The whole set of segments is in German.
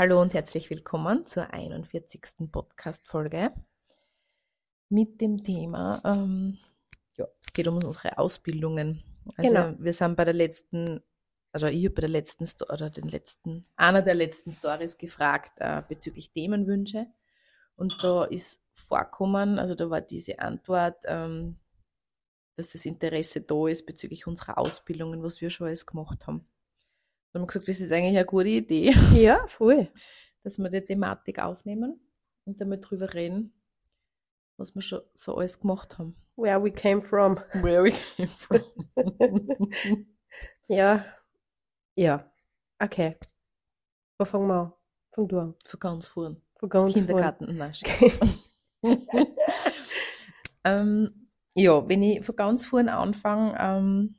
Hallo und herzlich willkommen zur 41. Podcast-Folge mit dem Thema, ähm, ja, es geht um unsere Ausbildungen. Also Genau. wir sind bei der letzten, also ich habe bei der letzten, Sto- oder den letzten, einer der letzten Stories gefragt äh, bezüglich Themenwünsche. Und da ist vorkommen, also da war diese Antwort, ähm, dass das Interesse da ist bezüglich unserer Ausbildungen, was wir schon alles gemacht haben. Da haben wir gesagt, das ist eigentlich eine gute Idee Ja, voll. dass wir die Thematik aufnehmen und damit drüber reden, was wir schon so alles gemacht haben. Where we came from. Where we came from. Ja. Ja. Okay. Wo fangen wir an? Fang du an. Für ganz vorn. Von ganz Kindergarten, nein, vorn. ähm, ja, wenn ich von ganz vorn anfange, ähm,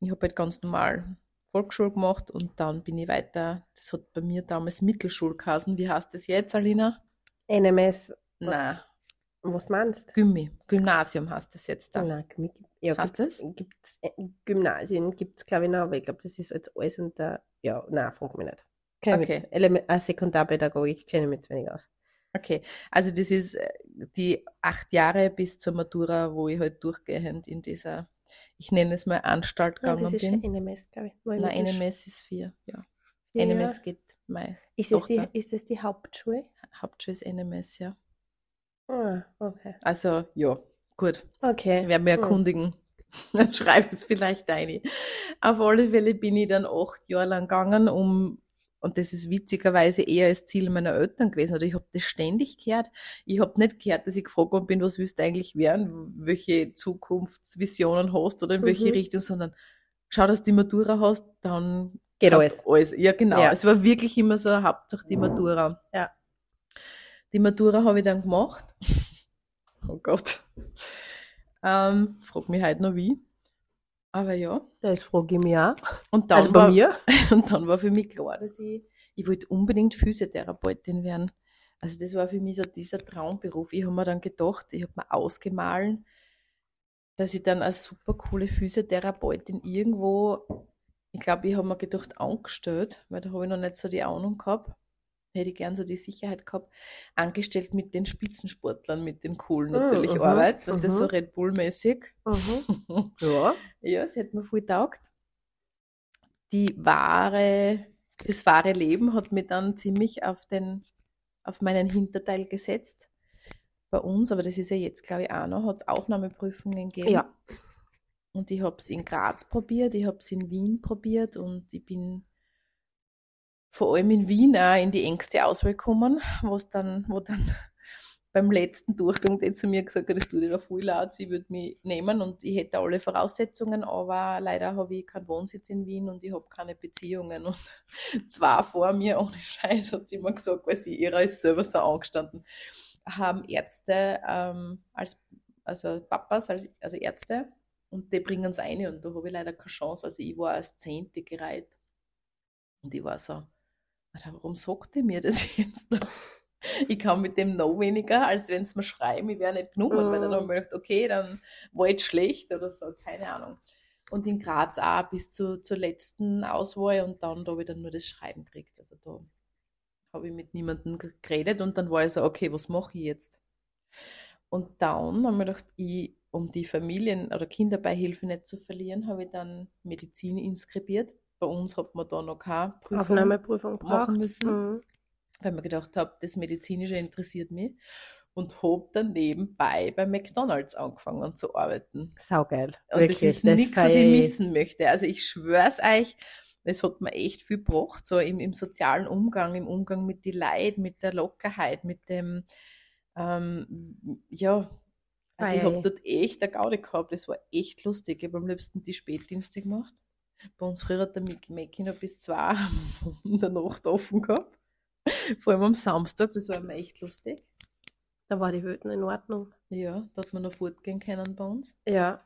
ich habe halt ganz normal Volksschule gemacht und dann bin ich weiter, das hat bei mir damals Mittelschule geheißen. Wie heißt das jetzt, Alina? NMS. Nein, Was meinst Gymmi. Gymnasium heißt das jetzt du? da. Nein, Gymni- ja, Heißt gibt, das? gibt's, äh, Gymnasien gibt es, glaube ich, noch, aber ich glaube, das ist jetzt alles unter. Ja, nein, frag mich nicht. Okay. mit, Element, äh, Sekundarpädagogik kenne ich mich zu wenig aus. Okay, also das ist äh, die acht Jahre bis zur Matura, wo ich halt durchgehend in dieser, ich nenne es mal Anstalt Nein, gegangen das ist bin. NMS, glaube ich. Nein, NMS ist vier, ja. Ja. NMS geht meine Ist das, die, ist das die Hauptschule? Hauptschule ist NMS, ja. Ah, okay. Also, ja, gut. Okay. Ich werde mich Hm. erkundigen. Dann schreibe ich es vielleicht rein. Auf alle Fälle bin ich dann acht Jahre lang gegangen, um, und das ist witzigerweise eher das Ziel meiner Eltern gewesen, oder ich habe das ständig gehört. Ich habe nicht gehört, dass ich gefragt worden bin, was willst du eigentlich werden, welche Zukunftsvisionen hast oder in welche Mhm. Richtung, sondern schau, dass du die Matura hast, dann Geht alles. alles. Ja, genau. Ja. Es war wirklich immer so, Hauptsache die Matura. Ja. Die Matura habe ich dann gemacht. Oh Gott. Ähm, frag mich heute noch wie. Aber ja. Das frage ich mich auch. Und dann, Also bei war, mir? und dann war für mich klar, dass ich, ich wollte unbedingt Physiotherapeutin werden. Also das war für mich so dieser Traumberuf. Ich habe mir dann gedacht, ich habe mir ausgemahlen, dass ich dann als super coole Physiotherapeutin irgendwo, ich glaube, ich habe mir gedacht, angestellt, weil da habe ich noch nicht so die Ahnung gehabt. Hätte ich gern so die Sicherheit gehabt, angestellt mit den Spitzensportlern, mit den coolen Mm, natürlich mhm, Arbeit, dass das so mhm. Red Bull-mäßig. Mhm. Ja. Ja, es hat mir voll taugt. Die wahre, das wahre Leben hat mich dann ziemlich auf den, auf meinen Hinterteil gesetzt. Bei uns, aber das ist ja jetzt, glaube ich, auch noch, hat es Aufnahmeprüfungen gegeben. Ja. Und ich habe es in Graz probiert, ich habe es in Wien probiert und ich bin vor allem in Wien auch in die engste Auswahl gekommen, wo's dann, wo dann beim letzten Durchgang der zu mir gesagt hat, es tut ihr voll laut, sie würde mich nehmen und ich hätte alle Voraussetzungen, aber leider habe ich keinen Wohnsitz in Wien und ich habe keine Beziehungen und zwei vor mir, ohne Scheiß, hat sie immer gesagt, weil sie ihrer ist selber so angestanden, haben Ärzte ähm, als, also Papas, als, also Ärzte und die bringen es ein und da habe ich leider keine Chance, also ich war als Zehnte gereiht und ich war so, warum sagt ihr mir das jetzt? Ich kann mit dem noch weniger, als wenn es mir schreiben, ich wäre nicht genommen. Weil dann habe ich gedacht, okay, dann war jetzt schlecht oder so, keine Ahnung. Und in Graz auch bis zu, zur letzten Auswahl und dann da habe ich dann nur das Schreiben gekriegt. Also da habe ich mit niemandem geredet und dann war ich so, okay, was mache ich jetzt? Und dann habe ich gedacht, ich, um die Familien- oder Kinderbeihilfe nicht zu verlieren, habe ich dann Medizin inskribiert. Bei uns hat man da noch keine Prüfung Aufnahmeprüfung machen müssen Mhm. weil ich mir gedacht habe, das Medizinische interessiert mich und habe dann nebenbei bei McDonalds angefangen zu arbeiten. Saugeil. Und Wirklich. das ist nichts, was ich ich- missen möchte. Also ich schwör's euch, es hat mir echt viel gebracht, so im, im sozialen Umgang, im Umgang mit die Leid, mit der Lockerheit, mit dem, ähm, ja, also ich Ei. habe dort echt eine Gaude gehabt, das war echt lustig. Ich habe am liebsten die Spätdienste gemacht. Bei uns früher hat der Mickey noch bis zwei in der Nacht offen gehabt. Vor allem am Samstag, das war immer echt lustig. Da war die noch in Ordnung. Ja, da hat man noch fortgehen können bei uns. Ja.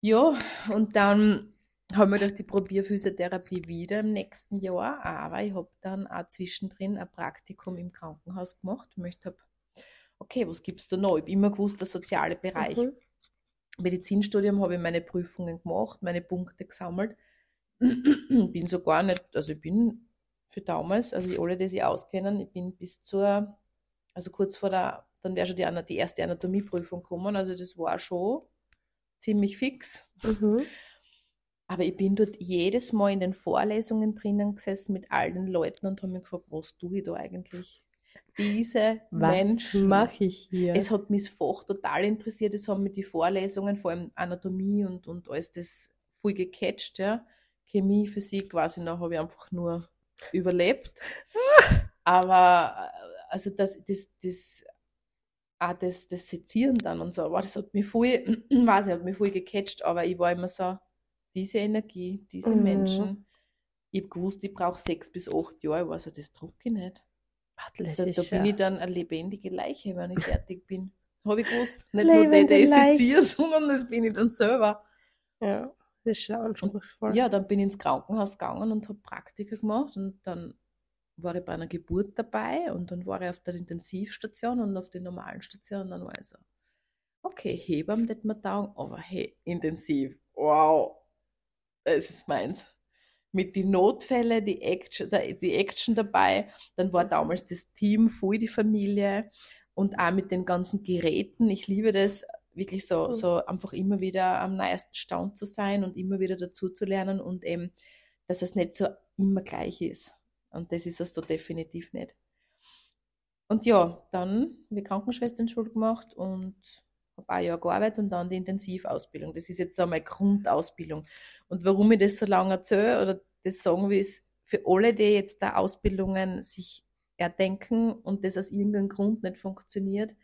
Ja, und dann haben wir gedacht, ich probiere Physiotherapie wieder im nächsten Jahr, aber ich habe dann auch zwischendrin ein Praktikum im Krankenhaus gemacht. Ich möchte okay, was gibt's da noch? Ich habe immer gewusst, der soziale Bereich. Mhm. Medizinstudium habe ich meine Prüfungen gemacht, meine Punkte gesammelt. bin sogar nicht, also ich bin für damals, also alle, die sich auskennen, ich bin bis zur, also kurz vor der, dann wäre schon die, die erste Anatomieprüfung gekommen, also das war schon ziemlich fix. Mhm. Aber ich bin dort jedes Mal in den Vorlesungen drinnen gesessen mit all den Leuten und habe mich gefragt, was tue ich da eigentlich? Diese Was Menschen. mache ich hier? Es hat mich das Fach total interessiert. Es haben mich die Vorlesungen, vor allem Anatomie und, und alles das voll gecatcht. Ja. Chemie, Physik, quasi noch, habe ich einfach nur überlebt. Aber äh, also das, das, das, auch das, das Sezieren dann und so, aber das hat mich voll, weiß nicht, hat mich voll gecatcht, aber ich war immer so, diese Energie, diese Mhm. Menschen, ich habe gewusst, ich brauche sechs bis acht Jahre, ich war so, das drucke ich nicht. Das Da, da bin ich dann eine lebendige Leiche, wenn ich fertig bin. Habe ich gewusst. Nicht nur der, Lebende der sondern das bin ich dann selber. ja, das ist schon anspruchsvoll. Ja, dann bin ich ins Krankenhaus gegangen und habe Praktika gemacht und dann war ich bei einer Geburt dabei und dann war ich auf der Intensivstation und auf der normalen Station. Dann war ich so, okay, Hebammen, das mir taugen, aber hey, intensiv, wow, das ist meins. Mit den Notfällen, die Action, die Action dabei, dann war damals das Team voll die Familie und auch mit den ganzen Geräten. Ich liebe das, wirklich so, Mhm. so einfach immer wieder am neuesten Stand zu sein und immer wieder dazu zu lernen und eben, dass es nicht so immer gleich ist. Und das ist es so definitiv nicht. Und ja, dann habe ich Krankenschwesternschule gemacht und ein Jahr gearbeitet und dann die Intensivausbildung. Das ist jetzt so meine Grundausbildung. Und warum ich das so lange erzähle oder das sagen will, ist für alle, die jetzt da Ausbildungen sich erdenken und das aus irgendeinem Grund nicht funktioniert,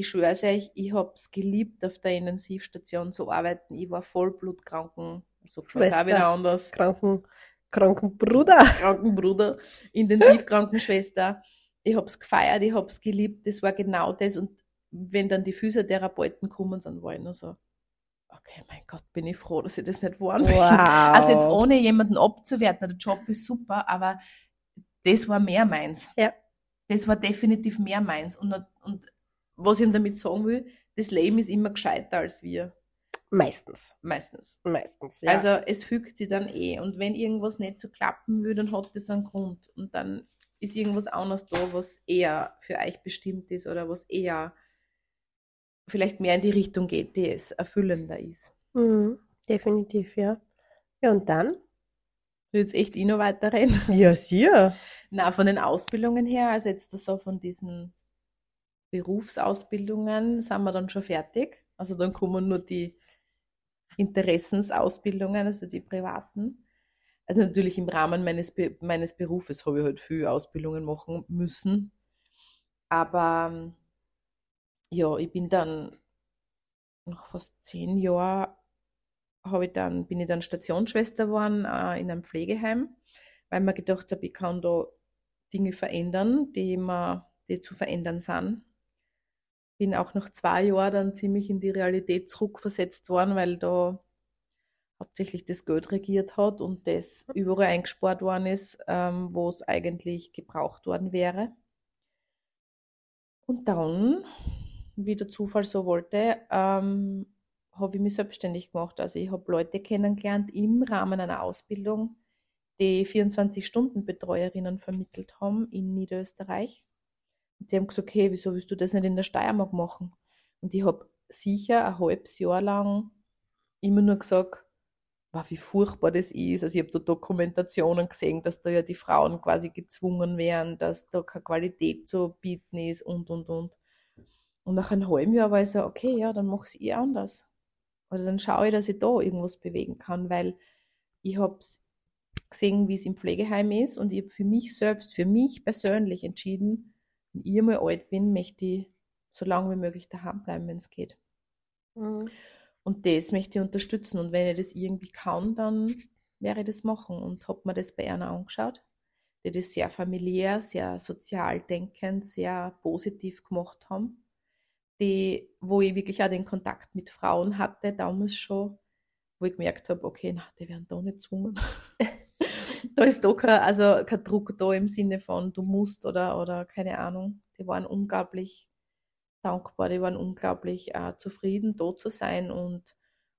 ich schwöre es euch, ich habe es geliebt, auf der Intensivstation zu arbeiten. Ich war Vollblutkranken, so auch Schwester. wieder anders. Kranken, Krankenbruder. Krankenbruder, Intensivkrankenschwester. Ich habe es gefeiert, ich habe es geliebt. Das war genau das. Und wenn dann die Physiotherapeuten kommen, dann war ich nur so, okay, mein Gott, bin ich froh, dass ich das nicht war. Wow. Also jetzt ohne jemanden abzuwerten, der Job ist super, aber das war mehr meins. Ja. Das war definitiv mehr meins. Und, und was ich damit sagen will, das Leben ist immer gescheiter als wir. Meistens. Meistens. Meistens, ja. Also es fügt sich dann eh. Und wenn irgendwas nicht so klappen will, dann hat das einen Grund. Und dann ist irgendwas anderes da, was eher für euch bestimmt ist oder was eher vielleicht mehr in die Richtung geht, die es erfüllender ist. mhm, definitiv, ja. Ja, und dann? Will jetzt echt noch weiter reden. Ja, sicher. Na, von den Ausbildungen her, also jetzt so von diesen Berufsausbildungen sind wir dann schon fertig. Also dann kommen nur die Interessensausbildungen, also die privaten. Also natürlich im Rahmen meines, meines Berufes habe ich halt viel Ausbildungen machen müssen. Aber ähm, ja, ich bin dann nach fast zehn Jahren habe ich dann, bin ich dann Stationsschwester geworden äh, in einem Pflegeheim, weil mir gedacht habe, ich kann da Dinge verändern, die, mir, die zu verändern sind. Bin auch nach zwei Jahren dann ziemlich in die Realität zurückversetzt worden, weil da hauptsächlich das Geld regiert hat und das überall eingespart worden ist, ähm, wo es eigentlich gebraucht worden wäre. Und dann, wie der Zufall so wollte, ähm, habe ich mich selbstständig gemacht. Also ich habe Leute kennengelernt im Rahmen einer Ausbildung, die 24-Stunden-Betreuerinnen vermittelt haben in Niederösterreich. Und sie haben gesagt, okay, wieso willst du das nicht in der Steiermark machen? Und ich habe sicher ein halbes Jahr lang immer nur gesagt, wow, wie furchtbar das ist. Also ich habe da Dokumentationen gesehen, dass da ja die Frauen quasi gezwungen wären, dass da keine Qualität zu bieten ist und, und, und. Und nach einem halben Jahr war ich so, okay, ja, dann mache ich es eh anders. Oder dann schaue ich, dass ich da irgendwas bewegen kann, weil ich habe gesehen, wie es im Pflegeheim ist und ich habe für mich selbst, für mich persönlich entschieden, wenn ich mal alt bin, möchte ich so lange wie möglich daheim bleiben, wenn es geht. Mhm. Und das möchte ich unterstützen. Und wenn ich das irgendwie kann, dann werde ich das machen. Und habe mir das bei einer angeschaut, die das sehr familiär, sehr sozial denkend, sehr positiv gemacht haben. Die, wo ich wirklich auch den Kontakt mit Frauen hatte, damals schon, wo ich gemerkt habe, okay, na, die werden da nicht gezwungen. da ist doch kein, also kein Druck da im Sinne von, du musst oder, oder keine Ahnung. Die waren unglaublich dankbar, die waren unglaublich äh, zufrieden, da zu sein und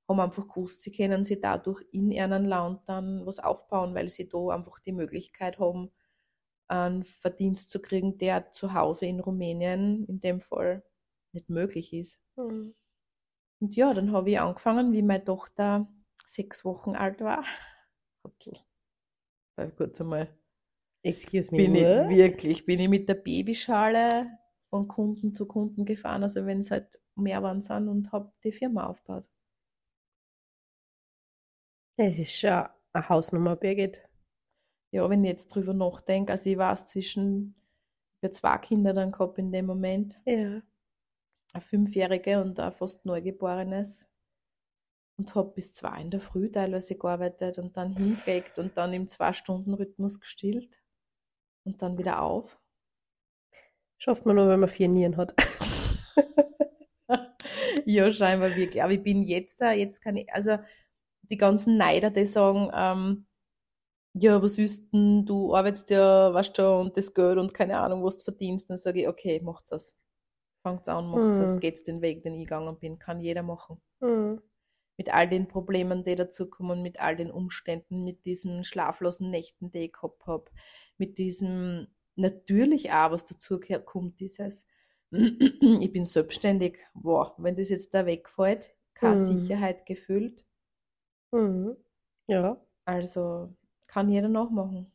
haben einfach gewusst, sie können sich dadurch in ihrem Land dann was aufbauen, weil sie da einfach die Möglichkeit haben, einen Verdienst zu kriegen, der zu Hause in Rumänien in dem Fall nicht möglich ist. Mhm. Und ja, dann habe ich angefangen, wie meine Tochter sechs Wochen alt war. Hoppl. Kurz einmal Excuse me. bin ich wirklich, bin ich mit der Babyschale von Kunden zu Kunden gefahren, also wenn es halt mehr waren sind und habe die Firma aufgebaut. Das ist schon eine Hausnummer, Birgit. Ja, wenn ich jetzt drüber nachdenke, also ich war es zwischen, ich habe zwei Kinder dann gehabt in dem Moment, Ja. Eine Fünfjährige und ein fast Neugeborenes und habe bis zwei in der Früh teilweise gearbeitet und dann hingelegt und dann im Zwei-Stunden-Rhythmus gestillt und dann wieder auf. Schafft man nur, wenn man vier Nieren hat. Ja, scheinbar wirklich. Aber ich bin jetzt da, jetzt kann ich, also die ganzen Neider, die sagen, ähm, ja, was ist denn, du arbeitest ja, weißt schon, und das Geld und keine Ahnung, was du verdienst, dann sage ich, okay, macht das. Fangt an, macht das, Mhm. geht's den Weg, den ich gegangen bin, kann jeder machen. Mhm. Mit all den Problemen, die dazukommen, mit all den Umständen, mit diesen schlaflosen Nächten, die ich gehabt habe, mit diesem, natürlich auch, was dazu kommt, dieses, ich bin selbstständig, wow, wenn das jetzt da wegfällt, keine Mhm. Sicherheit gefühlt, Mhm. Ja. also kann jeder nachmachen.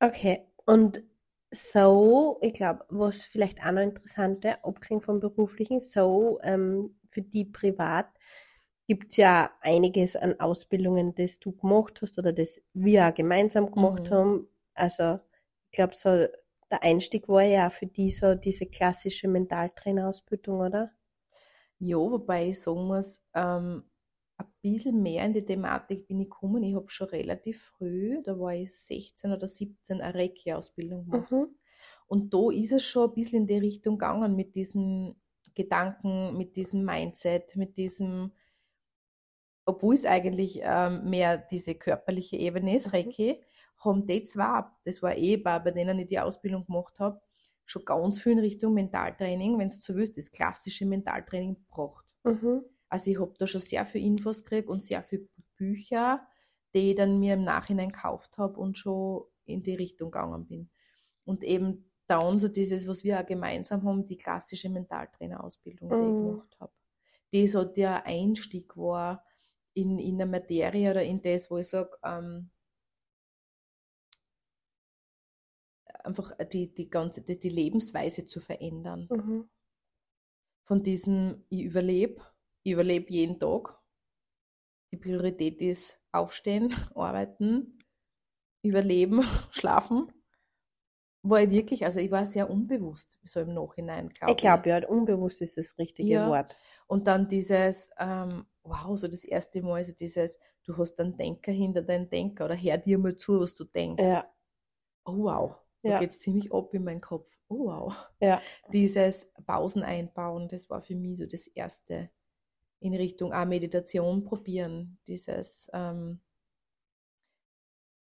Okay. Und so, ich glaube, was vielleicht auch noch interessant wäre, abgesehen vom beruflichen, so ähm, für die privat gibt es ja einiges an Ausbildungen, das du gemacht hast oder das wir auch gemeinsam gemacht Mhm. haben. Also ich glaube, so der Einstieg war ja für die so diese klassische Mentaltrainerausbildung, oder? Ja, wobei ich sagen muss, ähm, bisschen mehr in die Thematik bin ich gekommen. Ich habe schon relativ früh, da war ich 16 oder 17, eine Reiki-Ausbildung gemacht. Mhm. Und da ist es schon ein bisschen in die Richtung gegangen mit diesen Gedanken, mit diesem Mindset, mit diesem, obwohl es eigentlich ähm, mehr diese körperliche Ebene ist, Mhm. Reiki, haben die zwar, das war eh bei, bei denen ich die Ausbildung gemacht habe, schon ganz viel in Richtung Mentaltraining, wenn es so willst, das klassische Mentaltraining gebracht. Mhm. Also ich habe da schon sehr viel Infos gekriegt und sehr viele Bücher, die ich dann mir im Nachhinein gekauft habe und schon in die Richtung gegangen bin. Und eben dann so dieses, was wir auch gemeinsam haben, die klassische Mentaltrainerausbildung, die ich Mhm. gemacht habe. Die so der Einstieg war in, in eine Materie oder in das, wo ich sage, ähm, einfach die, die ganze, die, die Lebensweise zu verändern. Mhm. Von diesem, ich überlebe, ich überlebe jeden Tag. Die Priorität ist aufstehen, arbeiten, überleben, schlafen. War ich wirklich, also ich war sehr unbewusst, so im Nachhinein, glaube Ich glaube ja, unbewusst ist das richtige Ja. Wort. Und dann dieses, ähm, wow, so das erste Mal, so dieses, du hast einen Denker hinter deinen Denker oder hör dir mal zu, was du denkst. Ja. Oh wow, da Ja. geht's ziemlich ab in meinen Kopf. Oh wow. Ja. Dieses Pausen einbauen, das war für mich so das erste in Richtung auch Meditation probieren, dieses ähm,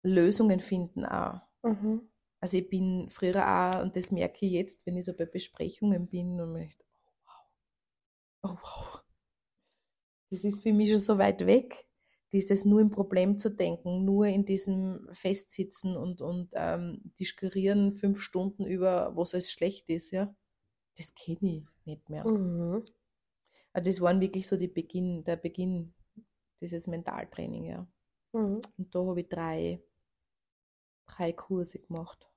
Lösungen finden auch. Mhm. Also ich bin früher auch, und das merke ich jetzt, wenn ich so bei Besprechungen bin und mir denke, oh wow, oh wow. Das ist für mich schon so weit weg, dieses nur im Problem zu denken, nur in diesem Festsitzen und, und ähm, diskurieren fünf Stunden über, was alles schlecht ist, ja. Das kenne ich nicht mehr. Mhm. Also das waren wirklich so die Beginn, der Beginn dieses Mentaltraining, ja. Mhm. Und da habe ich drei, drei Kurse gemacht.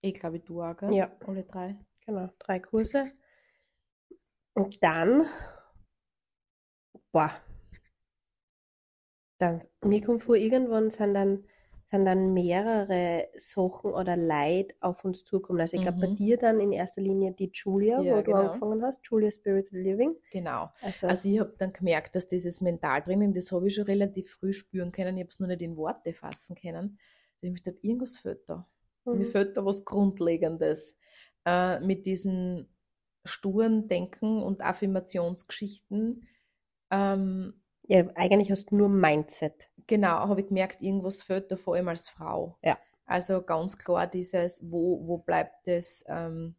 Ich glaube, du auch, gell? Ja. Alle drei. Genau, drei Kurse. Und dann, boah, dann, mir kommt vor, irgendwann sind dann, sind dann mehrere Sachen oder Leid auf uns zukommen. Also ich glaube, bei Mhm. dir dann in erster Linie die Julia, Ja, wo du genau. angefangen hast, Julia Spiritual Living. Genau. Also, Also ich habe dann gemerkt, dass dieses Mentaltraining, das habe ich schon relativ früh spüren können. Ich habe es nur nicht in Worte fassen können. Ich habe gedacht, irgendwas fehlt da. mhm. Mir fehlt da was Grundlegendes. Äh, mit diesen sturen Denken und Affirmationsgeschichten. Ähm, ja, eigentlich hast du nur Mindset. genau, habe ich gemerkt, irgendwas fehlt da vor allem als Frau. Ja. Also ganz klar dieses, wo, wo bleibt das, ähm,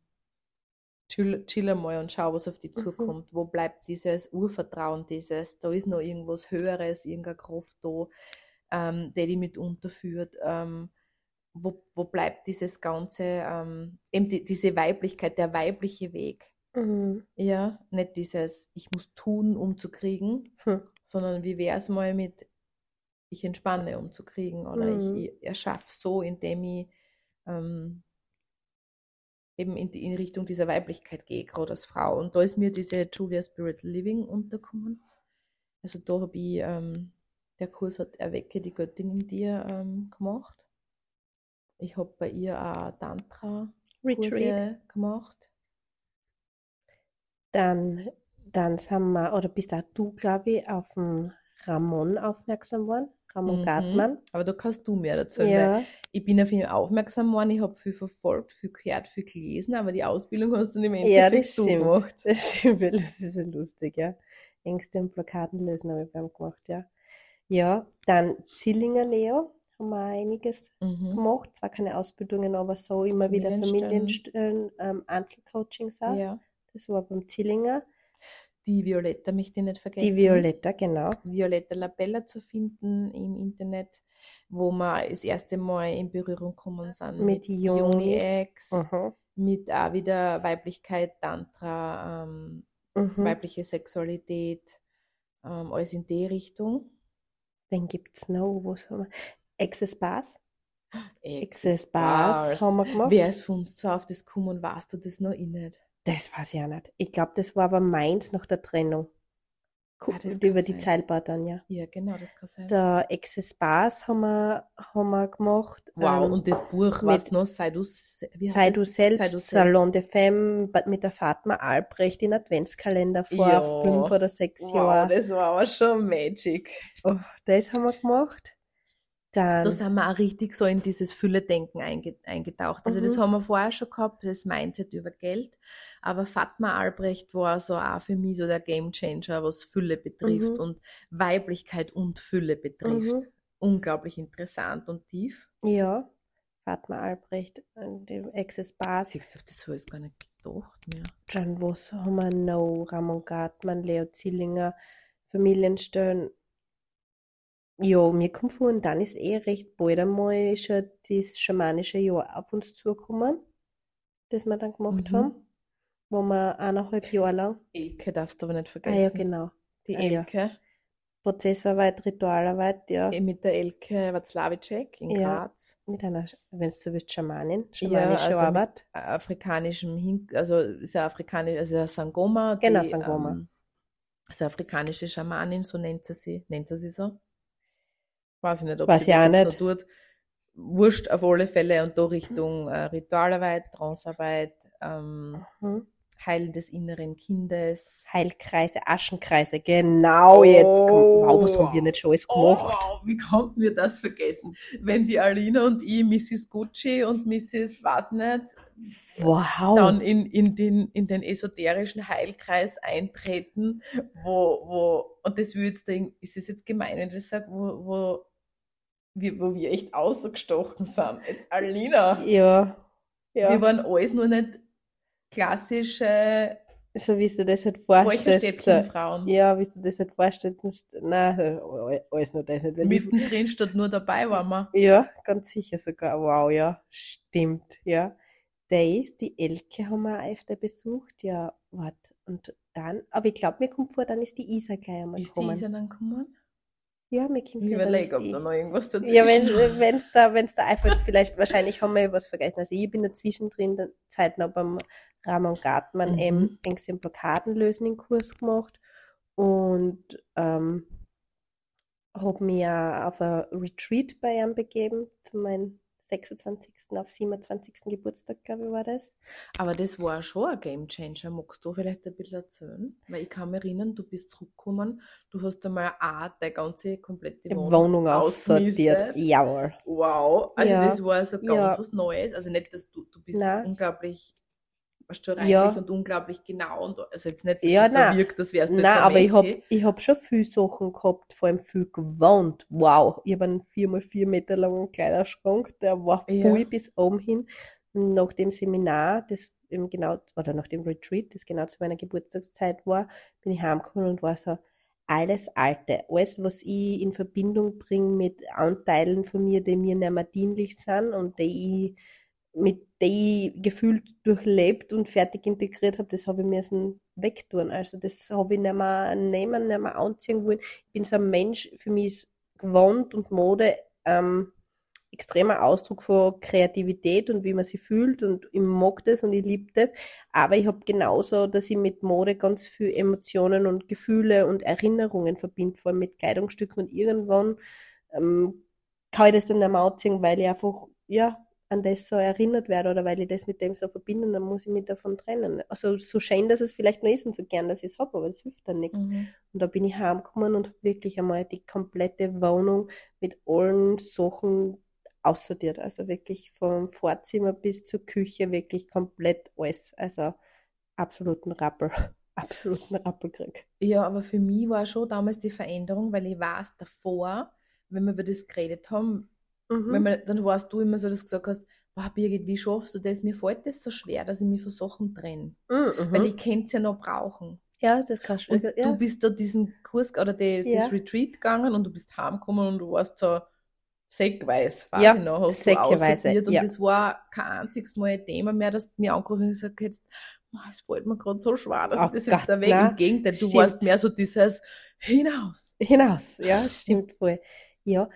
chill, chill einmal und schau, was auf dich Mhm. zukommt. Wo bleibt dieses Urvertrauen, dieses, da ist noch irgendwas Höheres, irgendeine Kraft da, ähm, die dich mit unterführt. Ähm, wo, wo bleibt dieses ganze, ähm, eben die, diese Weiblichkeit, der weibliche Weg. Mhm. Ja, nicht dieses, ich muss tun, um zu kriegen, Hm. Sondern wie wäre es mal mit, ich entspanne, um zu kriegen, oder Mhm. ich, ich erschaffe so, indem ich ähm, eben in, die, in Richtung dieser Weiblichkeit gehe, gerade als Frau. Und da ist mir diese Julia Spirit Living untergekommen. Also da habe ich, ähm, der Kurs hat Erwecke die Göttin in dir ähm, gemacht. Ich habe bei ihr auch Tantra-Kurse Retreat. gemacht. Dann, dann sind wir, oder bist auch du, glaube ich, auf den Ramon aufmerksam geworden. Ramon Mhm. Gartmann. Aber da kannst du mehr dazu, Ja, ich bin auf ihn aufmerksam geworden, ich habe viel verfolgt, viel gehört, viel gelesen, aber die Ausbildung hast du im ja, Endeffekt das stimmt. gemacht. Das stimmt, das ist ja lustig, ja. Ängste und Blockaden lösen habe ich beim gemacht, ja. Ja, dann Zillinger Leo haben wir einiges Mhm. gemacht. Zwar keine Ausbildungen, aber so immer wieder Familienstellen. Familienstellen, ähm, Einzelcoachings auch. Ja. Das war beim Zillinger. Die Violetta möchte ich nicht vergessen. Die Violetta, genau. Violetta Labella zu finden im Internet, wo wir das erste Mal in Berührung gekommen sind Mit Yoni. X, Mhm. mit auch wieder Weiblichkeit, Tantra, ähm, Mhm. weibliche Sexualität, ähm, alles in die Richtung. Wen gibt's noch? Was haben wir? Access Bars. Access Bars haben wir gemacht. Wer ist von uns zwar auf das gekommen, weißt du das noch eh nicht? Das weiß ich auch nicht. Ich glaube, das war aber meins nach der Trennung. Ku- Ah, über die. Zeilbar dann, ja. Ja, genau, das kann sein. Der Access Bars haben wir, haben wir gemacht. Wow, Ähm, und das Buch, du noch, sei du, Sei du selbst, Sei du Salon de Femme mit der Fatma Albrecht in Adventskalender vor Ja. fünf oder sechs Wow, Jahren. das war aber schon Magic. Oh, das haben wir gemacht. Da Dann, sind wir auch richtig so in dieses Fülle-Denken einge eingetaucht. Also das Mhm. haben wir vorher schon gehabt, das Mindset über Geld. Aber Fatma Albrecht war so auch für mich so der Gamechanger, was Fülle betrifft Mhm. und Weiblichkeit und Fülle betrifft. Mhm. Unglaublich interessant und tief. ja, Fatma Albrecht, äh, die Access Bars. Siehst du, das habe ich gar nicht gedacht mehr. Dann, was haben wir noch? Ramon Gartmann, Leo Zillinger, Familienstellen. Ja, mir kommt vor, und dann ist eh recht bald einmal schon das schamanische Jahr auf uns zugekommen, das wir dann gemacht Mhm. haben, wo wir eineinhalb Jahre lang, Elke darfst du aber nicht ah vergessen. ja, genau, Die Ah ja. Elke. Prozessarbeit, Ritualarbeit, ja, eh Mit der Elke Watzlawiczek in Ja. Graz. mit einer, wenn du so willst, Schamanin, Ja, schamanische also mit Arbeit. afrikanischem Hin also ist ja afrikanisch, also ja Sangoma, Genau, die, Sangoma. Ähm, ist eine afrikanische Schamanin, so nennt sie sie. Nennt sie sie so? Weiß ich nicht, ob Weiß sie das jetzt noch tut. Wurscht auf alle Fälle und da Richtung äh, Ritualarbeit, Trancearbeit, ähm, Mhm. Heilen des inneren Kindes. Heilkreise, Aschenkreise, genau jetzt. Oh. Wow, was haben wir nicht schon alles Oh, gemacht? wow, wie konnten wir das vergessen? Wenn die Alina und ich Mrs. Gucci und Mrs. was nicht Wow. dann in, in, den, in den esoterischen Heilkreis eintreten, wo, wo, und das will jetzt, ist es jetzt gemein, wenn ich das sage, wo, wo, wir, wo wir echt ausgestochen sind. Jetzt Alina. Ja, ja. Wir waren alles nur nicht klassische so wie du das halt vorstellst. So, ja, wie du das halt vorstellst. Nein, alles nur das nicht. Mittendrin statt nur dabei waren wir. ja, ganz sicher sogar. Wow, ja, stimmt, ja. Days, die Elke haben wir auch öfter besucht, ja, warte. Und dann, aber ich glaube, mir kommt vor, dann ist die Isa gleich einmal Ist die gekommen. Isa dann gekommen? Ja, mir kommt Ich überlege, ob da noch irgendwas dazwischen Ja, wenn war. wenn's da, wenn's da einfach vielleicht, wahrscheinlich haben wir was vergessen. Also ich bin dazwischen drin, der Zeit noch beim Ramon Gartmann Mhm. eben Ängste und Blockaden lösen den Kurs gemacht und ähm, habe mich ja auf ein Retreat bei ihm begeben, zu meinem 26. auf 27. Geburtstag, glaube ich, war das. Aber das war schon ein Gamechanger. Magst du vielleicht ein bisschen erzählen? Weil ich kann mich erinnern, du bist zurückgekommen, du hast einmal auch deine ganze komplette Wohnung, Wohnung aussortiert. Jawohl. Wow, also Ja. das war so ganz Ja. was Neues. Also nicht, dass du, du bist Nein. unglaublich warst schon reich Ja. und unglaublich genau. Und, also jetzt nicht, dass Ja, es so nein. wirkt, das wärst du jetzt Nein, ein aber ich Messi. hab, ich hab schon viel Sachen gehabt, vor allem viel gewohnt. Wow, ich habe einen 4x4 Meter langen Kleiderschrank, der war Ja. voll bis oben hin. Nach dem Seminar, das eben genau, oder nach dem Retreat, das genau zu meiner Geburtstagszeit war, bin ich heimgekommen und war so, alles Alte. Alles, was ich in Verbindung bringe mit Anteilen von mir, die mir nicht mehr dienlich sind und die ich mit die gefühlt durchlebt und fertig integriert habe, das habe ich müssen wegtun. Also das habe ich nicht mehr nehmen, nicht mehr anziehen wollen. Ich bin so ein Mensch, für mich ist Gewand und Mode ähm, extremer Ausdruck von Kreativität und wie man sich fühlt und ich mag das und ich liebe das. Aber ich habe genauso, dass ich mit Mode ganz viel Emotionen und Gefühle und Erinnerungen verbinde, vor allem mit Kleidungsstücken und irgendwann ähm, kann ich das dann nicht mehr anziehen, weil ich einfach, ja, an das so erinnert werde oder weil ich das mit dem so verbinde, dann muss ich mich davon trennen. Also so schön, dass es vielleicht noch ist und so gern, dass ich es habe, aber es hilft dann nichts. Mhm. Und da bin ich heimgekommen und habe wirklich einmal die komplette Wohnung mit allen Sachen aussortiert. Also wirklich vom Vorzimmer bis zur Küche wirklich komplett alles. Also absoluten Rappel. Absoluten Rappelkrieg. Ja, aber für mich war schon damals die Veränderung, weil ich weiß davor, wenn wir über das geredet haben, Mhm. Wenn man, dann warst du immer so, dass du gesagt hast, boah, Birgit, wie schaffst du das? Mir fällt das so schwer, dass ich mich von Sachen trenne. Mhm. Weil ich könnte es ja noch brauchen. Ja, das kannst du. Und ja. du bist da diesen Kurs oder die, ja. das Retreat gegangen und du bist heimgekommen und du warst so säckweise, weiß ja, ich noch, hast du aussortiert und ja. das war kein einziges Mal ein Thema mehr, dass du mir angerufen und gesagt hast, es fällt mir gerade so schwer, dass oh, das jetzt da weg. Im Gegenteil, du stimmt. warst mehr so dieses hinaus. Hinaus, ja, stimmt voll. Ja,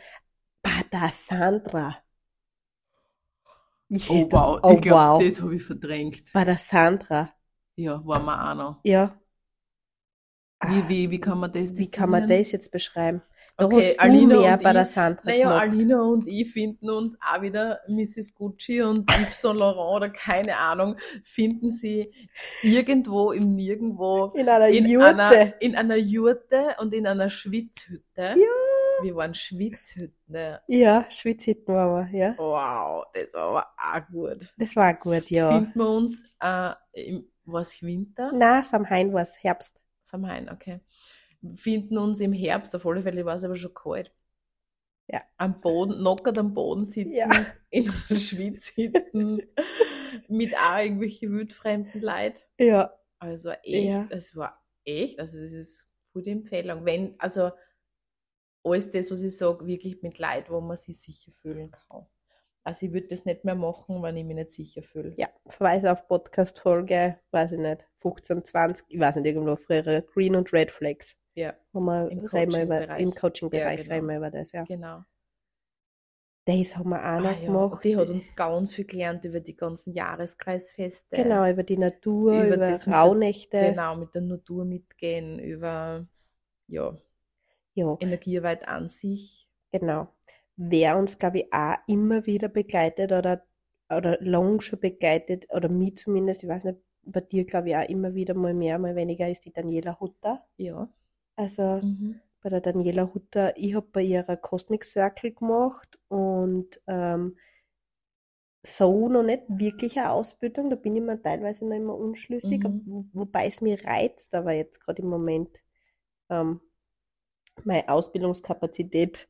Badasandra. Ich oh wow, oh, ich glaube, wow. das habe ich verdrängt. Badasandra. Ja, war mir auch noch. Ja. Wie, wie, wie kann man das Wie kann man das jetzt beschreiben? Da okay, Alina und bei der Sandra naja, gemacht. Alina und ich finden uns auch wieder Mrs. Gucci und Yves Saint Laurent oder keine Ahnung, finden sie irgendwo im Nirgendwo in einer in Jurte. Einer, in einer Jurte und in einer Schwitzhütte. Ja wir waren Schwitzhütten. Ja, Schwitzhütten waren wir, ja. Wow, das war aber auch gut. Das war gut, ja. Finden wir uns, äh, im, was Winter? Nein, Samhain war es Herbst. Samhain, okay. Finden uns im Herbst, auf alle Fälle war es aber schon kalt. Ja. Am Boden, knockert am Boden sitzen, ja. in einer Schwitzhütten, mit auch irgendwelchen wildfremden Leid. Ja. Also echt, ja. es war echt, also es ist gute Empfehlung. Wenn, also alles das, was ich sage, wirklich mit Leid, wo man sich sicher fühlen kann. Also ich würde das nicht mehr machen, wenn ich mich nicht sicher fühle. Ja, Verweise auf Podcast-Folge, weiß ich nicht, 15, 20, ich weiß nicht, irgendwo frühere Green und Red Flags. Ja. Wo man im Coaching-Bereich im Coaching ja, genau. über das, ja. Genau. Das haben wir auch noch ah, ja. gemacht. Die hat uns ganz viel gelernt über die ganzen Jahreskreisfeste. Genau, über die Natur, über, über Rauhnächte. genau, mit der Natur mitgehen, über, ja, ja. Energieweit an sich. Genau. Wer uns, glaube ich, auch immer wieder begleitet oder, oder lang schon begleitet, oder mich zumindest, ich weiß nicht, bei dir, glaube ich, auch immer wieder mal mehr, mal weniger, ist die Daniela Hutter. Ja. Also mhm. bei der Daniela Hutter, ich habe bei ihrer Cosmic Circle gemacht und ähm, so noch nicht wirklich eine Ausbildung, da bin ich mir teilweise noch immer unschlüssig, mhm. wobei es mir reizt, aber jetzt gerade im Moment ähm, meine Ausbildungskapazität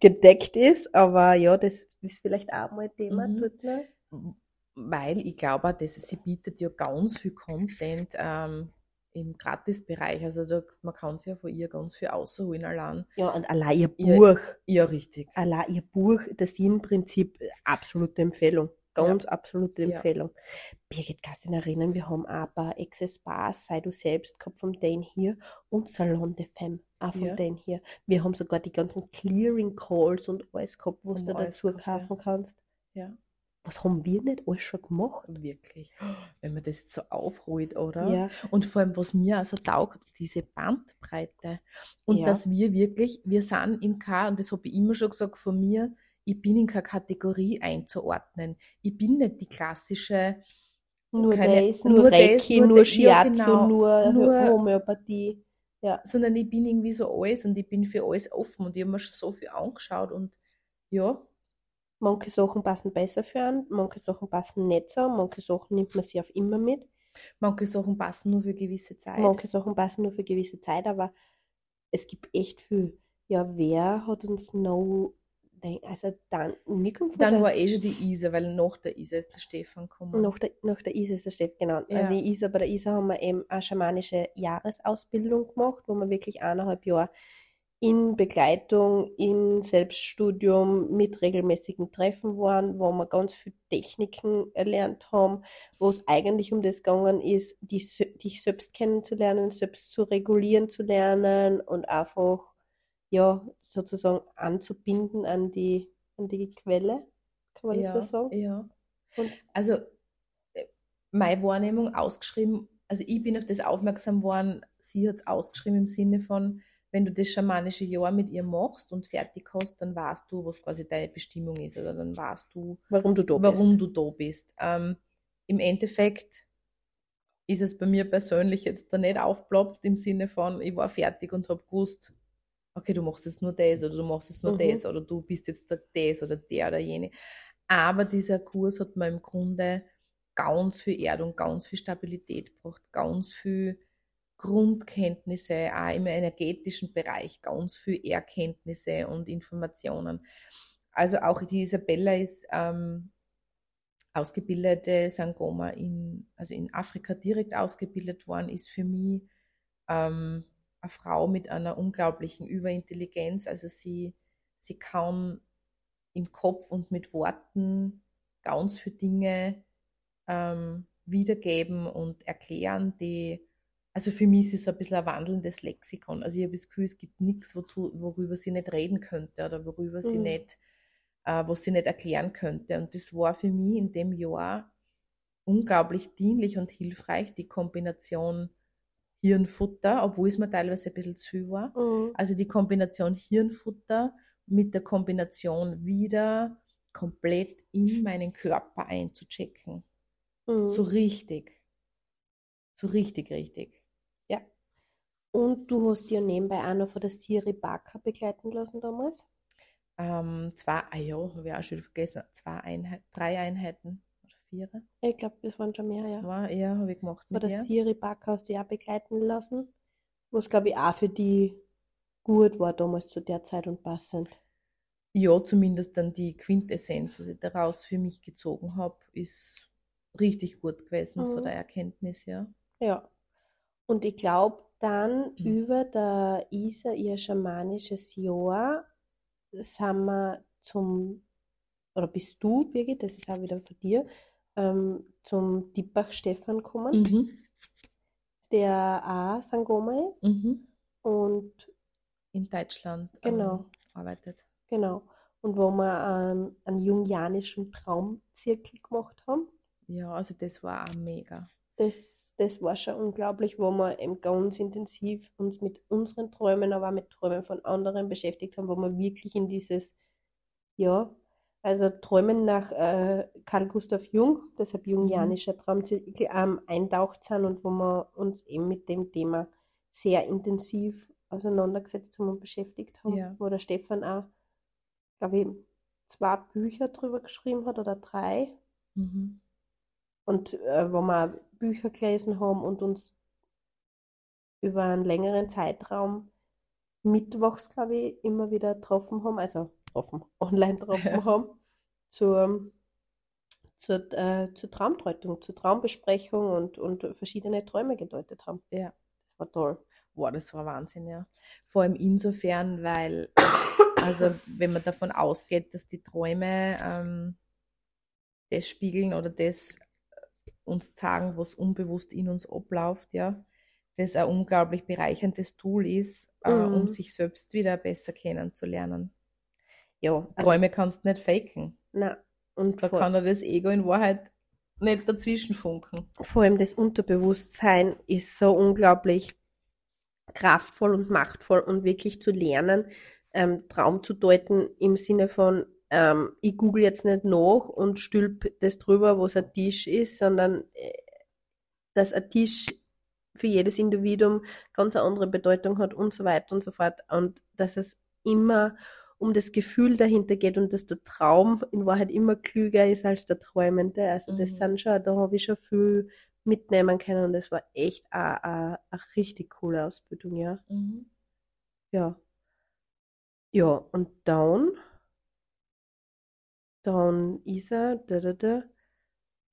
gedeckt ist. Aber ja, das ist vielleicht auch mal ein Thema. Mhm. Weil ich glaube, dass sie bietet ja ganz viel Content ähm, im Gratisbereich. Also da, man kann sich ja von ihr ganz viel außerholen allein. Ja, und allein ihr Buch. Ja, richtig. Allein ihr Buch, das Sinnprinzip, absolute Empfehlung. Ganz ja. absolute Empfehlung. Ja. Birgit, kannst du dich erinnern, wir haben auch bei Access Bars, sei du selbst, gehabt vom Dane hier und Salon de Femme, auch vom ja. Dane hier. Wir haben sogar die ganzen Clearing Calls und alles gehabt, was du dazu kaufen ja. kannst. Ja. Was haben wir nicht alles schon gemacht? Wirklich. Wenn man das jetzt so aufrollt, oder? Ja. Und vor allem, was mir also taugt, diese Bandbreite. Und dass wir wirklich, wir sind in K, und das habe ich immer schon gesagt von mir, ich bin in keine Kategorie einzuordnen. Ich bin nicht die klassische nur keine, das, nur, nur Reiki, nur, nur Shiatsu, genau, nur, nur Homöopathie. Ja. Sondern ich bin irgendwie so alles und ich bin für alles offen und ich habe mir schon so viel angeschaut und ja. Manche Sachen passen besser für einen, manche Sachen passen nicht so, manche Sachen nimmt man sich auf immer mit. Manche Sachen passen nur für gewisse Zeit. Manche Sachen passen nur für gewisse Zeit, aber es gibt echt viel. Ja, wer hat uns noch denke, also dann, vor, Dann da- war eh schon die Isa, weil nach der Isa ist der Stefan gekommen. Nach der, nach der ISA ist der Steff, genau. Ja. Also die ISA, bei der ISA haben wir eben eine schamanische Jahresausbildung gemacht, wo wir wirklich eineinhalb Jahre in Begleitung, in Selbststudium mit regelmäßigen Treffen waren, wo wir ganz viele Techniken erlernt haben, wo es eigentlich um das gegangen ist, sö- dich selbst kennenzulernen, selbst zu regulieren zu lernen und einfach ja sozusagen anzubinden an die, an die Quelle, kann man das ja, so sagen? ja. Und Also äh, meine Wahrnehmung ausgeschrieben, also ich bin auf das aufmerksam geworden, sie hat es ausgeschrieben im Sinne von, wenn du das schamanische Jahr mit ihr machst und fertig hast, dann weißt du, was quasi deine Bestimmung ist oder dann weißt du, warum du da warum bist. du da bist. Ähm, Im Endeffekt ist es bei mir persönlich jetzt da nicht aufgeploppt im Sinne von, ich war fertig und habe gewusst, okay, du machst jetzt nur das oder du machst jetzt nur Mhm. das oder du bist jetzt der, das oder der oder jene. Aber dieser Kurs hat mir im Grunde ganz viel Erdung, ganz viel Stabilität gebracht, ganz viel Grundkenntnisse, auch im energetischen Bereich, ganz viel Erkenntnisse und Informationen. Also auch die Isabella ist ähm, ausgebildete Sangoma in, also in Afrika direkt ausgebildet worden, ist für mich ähm, eine Frau mit einer unglaublichen Überintelligenz. Also sie, sie kann im Kopf und mit Worten ganz viele Dinge ähm, wiedergeben und erklären, die, also für mich ist es so ein bisschen ein wandelndes Lexikon. Also ich habe das Gefühl, es gibt nichts, wozu, worüber sie nicht reden könnte oder worüber sie Mhm. nicht, äh, was sie nicht erklären könnte. Und das war für mich in dem Jahr unglaublich dienlich und hilfreich, die Kombination Hirnfutter, obwohl es mir teilweise ein bisschen zu viel war. Mhm. Also die Kombination Hirnfutter mit der Kombination wieder komplett in meinen Körper einzuchecken. Mhm. So richtig. So richtig, richtig. Ja. Und du hast ja nebenbei auch noch von der Siri Barker begleiten lassen damals. Ähm, zwei, ah ja, habe ich auch schon vergessen, zwei Einheiten, drei Einheiten oder vier. Ich glaube, das waren schon mehr, ja. War, ja, habe ich gemacht der ihr. Siri du ja auch begleiten lassen. Was, glaube ich, auch für die gut war damals zu der Zeit und passend. Ja, zumindest dann die Quintessenz, was ich daraus für mich gezogen habe, ist richtig gut gewesen Mhm. von der Erkenntnis, ja. Ja. Und ich glaube, dann Mhm. über der Isa, ihr schamanisches Jahr, sind wir zum, oder bist du, Birgit, das ist auch wieder von dir, ähm, zum Dippach Stefan gekommen, Mhm. der auch Sangoma ist. Mhm. Und In Deutschland Genau. ähm, arbeitet. genau. Und wo wir ähm, einen jungianischen Traumzirkel gemacht haben. Ja, also das war auch mega. Das, das war schon unglaublich, wo wir eben ganz intensiv uns mit unseren Träumen, aber auch mit Träumen von anderen beschäftigt haben, wo wir wirklich in dieses, ja, also Träumen nach äh, Carl Gustav Jung, deshalb jungianischer Traumzirkel, ähm, eintaucht sind und wo wir uns eben mit dem Thema sehr intensiv auseinandergesetzt haben und beschäftigt haben, Ja. wo der Stefan auch, glaube ich, zwei Bücher drüber geschrieben hat oder drei. Mhm. Und äh, wo wir Bücher gelesen haben und uns über einen längeren Zeitraum mittwochs, glaube ich, immer wieder getroffen haben, also getroffen, online getroffen haben, zur, zur, äh, zur Traumdeutung, zur Traumbesprechung und, und verschiedene Träume gedeutet haben. Ja. Das war toll. Boah, das war Wahnsinn, ja. Vor allem insofern, weil, also wenn man davon ausgeht, dass die Träume ähm, das spiegeln oder das uns sagen, was unbewusst in uns abläuft, ja, das ein unglaublich bereicherndes Tool ist, äh, um Mhm. sich selbst wieder besser kennenzulernen. Ja, also, Träume kannst du nicht faken. na, und Da kann ja das Ego in Wahrheit nicht dazwischen funken. vor allem das Unterbewusstsein ist so unglaublich kraftvoll und machtvoll und wirklich zu lernen, ähm, Traum zu deuten im Sinne von, ähm, ich google jetzt nicht nach und stülp das drüber, wo es ein Tisch ist, sondern äh, dass ein Tisch für jedes Individuum ganz eine andere Bedeutung hat und so weiter und so fort. Und dass es immer um das Gefühl dahinter geht und dass der Traum in Wahrheit immer klüger ist als der Träumende. Also das Mhm. sind schon, da habe ich schon viel mitnehmen können und das war echt eine richtig coole Ausbildung, ja. Mhm. Ja. Ja, und dann Dann ist er, da, da, da.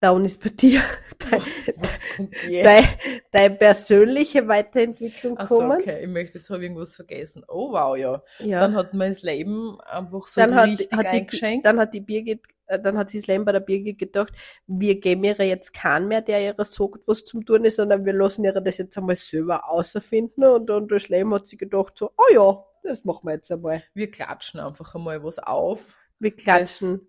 Dann ist bei dir dein, dein, deine persönliche Weiterentwicklung Ach so, kommen. okay, ich möchte, jetzt habe irgendwas vergessen. Oh wow, ja. Ja. Dann hat das Leben einfach so dann hat, richtig hat die, eingeschenkt. dann hat die Birgit, äh, dann hat sie das Leben bei der Birgit gedacht, wir geben ihr jetzt keinen mehr, der ihr sagt, was zum tun ist, sondern wir lassen ihr das jetzt einmal selber außerfinden und dann das Leben hat sie gedacht so, oh ja, das machen wir jetzt einmal. Wir klatschen einfach einmal was auf. Wir klatschen.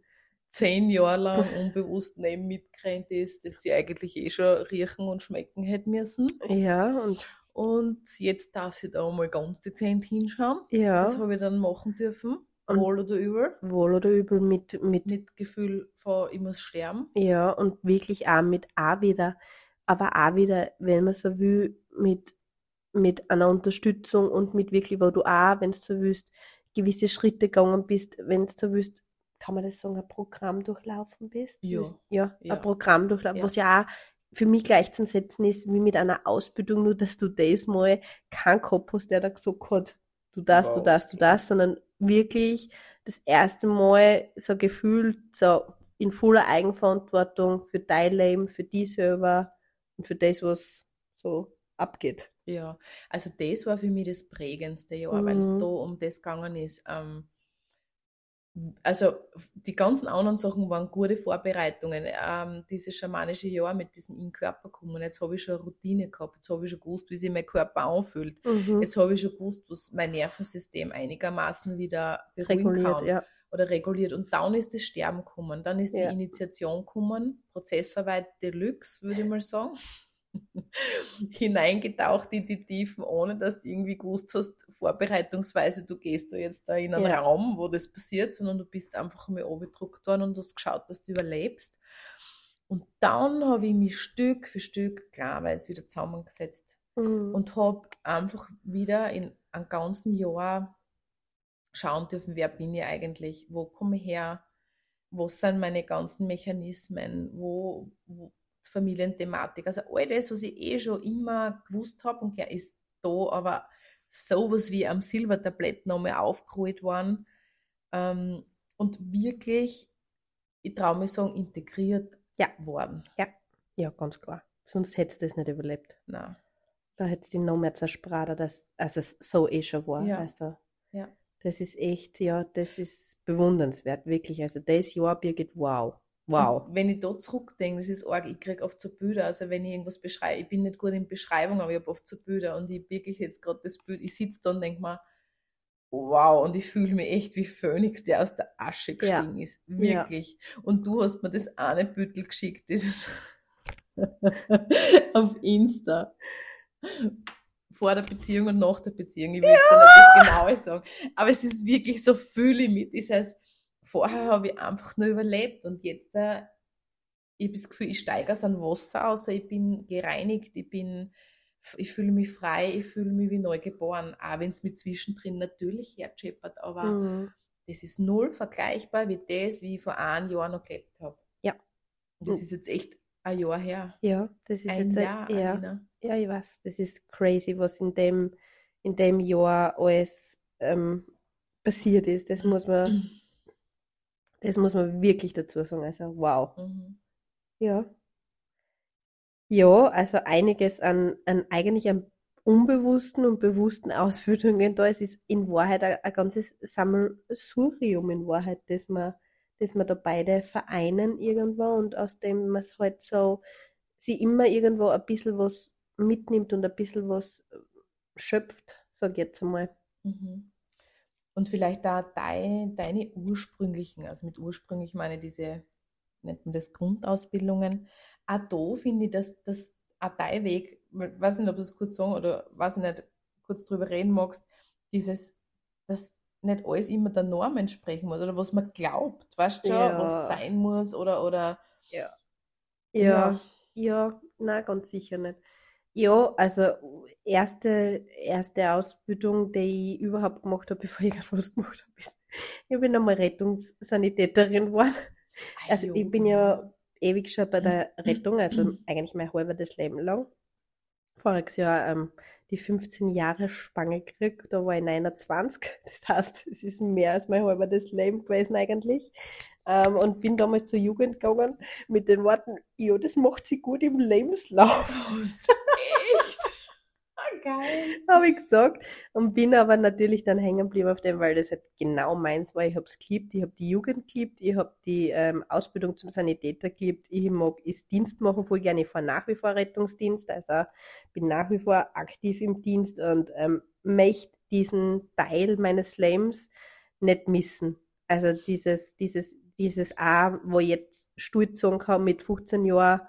Zehn Jahre lang unbewusst neben mitgerannt ist, dass sie eigentlich eh schon riechen und schmecken hätte müssen. Ja, und Und jetzt darf sie da mal ganz dezent hinschauen. ja, Das habe ich dann machen dürfen. Und- Wohl oder übel. wohl oder übel mit, mit Mit Gefühl von, ich muss sterben. Ja, und wirklich auch mit auch wieder, aber auch wieder, wenn man so will, mit, mit einer Unterstützung und mit wirklich, wo du auch, wenn du so willst, gewisse Schritte gegangen bist, wenn du so willst, kann man das sagen, ein Programm durchlaufen bist? Ja. Willst- Ja, Ja. ein Programm durchlaufen, Ja. was ja auch für mich gleich zum Setzen ist, wie mit einer Ausbildung, nur dass du das mal keinen Kopf hast, der da gesagt hat, du das, du Wow. das, du das, sondern wirklich das erste Mal so gefühlt so in voller Eigenverantwortung für dein Leben, für dich selber und für das, was so abgeht. Ja, also das war für mich das prägendste Jahr, weil es Mhm. da um das gegangen ist. Ähm, also die ganzen anderen Sachen waren gute Vorbereitungen. Ähm, dieses schamanische Jahr mit diesem in Körper kommen. Jetzt habe ich schon eine Routine gehabt. Jetzt habe ich schon gewusst, wie sich mein Körper anfühlt. Mhm. Jetzt habe ich schon gewusst, was mein Nervensystem einigermaßen wieder beruhigen Reguliert, kann ja. oder reguliert. Und dann ist das Sterben gekommen. Dann ist Ja. die Initiation gekommen. Prozessarbeit Deluxe, würde ich mal sagen. Hineingetaucht in die Tiefen, ohne dass du irgendwie gewusst hast, vorbereitungsweise, du gehst da jetzt da in einen Ja. Raum, wo das passiert, sondern du bist einfach mal abgedruckt worden und hast geschaut, dass du überlebst. Und dann habe ich mich Stück für Stück klarweise wieder zusammengesetzt Mhm. und habe einfach wieder in einem ganzen Jahr schauen dürfen, wer bin ich eigentlich, wo komme ich her, wo sind meine ganzen Mechanismen, wo, wo Familienthematik, also all das, was ich eh schon immer gewusst habe und gern ist da, aber sowas wie am Silbertablett nochmal aufgerollt worden ähm, und wirklich, ich traue mich sagen, integriert Ja. worden. ja, ganz klar. Sonst hättest du das nicht überlebt. Na, Da hättest du noch mehr zerspratet, als, als es so eh schon war. Ja. Also, Ja. das ist echt, ja, das ist bewundernswert, wirklich. Also, das Jahr, Birgit, wow. Wow. Und wenn ich da zurückdenke, das ist arg, ich kriege oft so Bilder, also wenn ich irgendwas beschreibe, ich bin nicht gut in Beschreibung, aber ich habe oft so Bilder und ich wirklich jetzt gerade das Bild, ich sitze da und denke mir, wow, und ich fühle mich echt wie Phönix, der aus der Asche Ja. gestiegen ist. Wirklich. Und du hast mir das eine Büttel geschickt, dieses auf Insta. Vor der Beziehung und nach der Beziehung. Ich will ja. nicht das Genaue sagen. Aber es ist wirklich so fühle ich mit. Das heißt, vorher habe ich einfach nur überlebt und jetzt äh, ich habe das Gefühl, ich steige aus einem Wasser aus, ich bin gereinigt, ich bin, ich fühle mich frei, ich fühle mich wie neu geboren, auch wenn es mir zwischendrin natürlich herscheppert, aber Mhm. das ist null vergleichbar wie das, wie ich vor einem Jahr noch gelebt habe. Ja. Und das Mhm. ist jetzt echt ein Jahr her. Ja, das ist Ein jetzt Jahr, ein, ja, Alina. ja, ich weiß, das ist crazy, was in dem, in dem Jahr alles ähm, passiert ist. Das muss man, das muss man wirklich dazu sagen. Also, wow. Mhm. Ja. Ja, also einiges an, an eigentlich an unbewussten und bewussten Auswirkungen da. Es ist in Wahrheit ein, ein ganzes Sammelsurium in Wahrheit, das man, das man da beide vereinen irgendwo und aus dem man es halt so, sie immer irgendwo ein bisschen was mitnimmt und ein bisschen was schöpft, sag ich jetzt einmal. Mhm. Und vielleicht da dein, deine ursprünglichen, also mit ursprünglich meine diese, nennt man das Grundausbildungen, auch da finde ich, dass, dass auch dein Weg, ich weiß nicht, ob du das kurz sagen oder weiß ich nicht, kurz drüber reden magst, dieses, dass nicht alles immer der Norm entsprechen muss oder was man glaubt, weißt du Ja. was sein muss oder, oder Ja. Ja. Ja, ja, na, ganz sicher nicht. Ja, also erste, erste Ausbildung, die ich überhaupt gemacht habe, bevor ich irgendwas gemacht habe, ist, ich bin einmal Rettungssanitäterin geworden. Also ich bin ja ewig schon bei der Rettung, also eigentlich mein halbes Leben lang. Voriges Jahr ähm, die 15 Jahre Spange gekriegt, da war ich 29. Das heißt, es ist mehr als mein halbes Leben gewesen eigentlich. Ähm, und bin damals zur Jugend gegangen mit den Worten, ja, das macht sie gut im Lebenslauf. Echt? Geil. Habe ich gesagt. Und bin aber natürlich dann hängen geblieben auf dem, weil das halt genau meins war. Ich habe es geliebt, ich habe die Jugend geliebt, ich habe die ähm, Ausbildung zum Sanitäter geliebt, ich mag ist Dienst machen voll gerne. Ich fahre nach wie vor Rettungsdienst, also bin nach wie vor aktiv im Dienst und ähm, möchte diesen Teil meines Lebens nicht missen. Also dieses, dieses, dieses A, wo ich jetzt stolz sagen kann mit 15 Jahren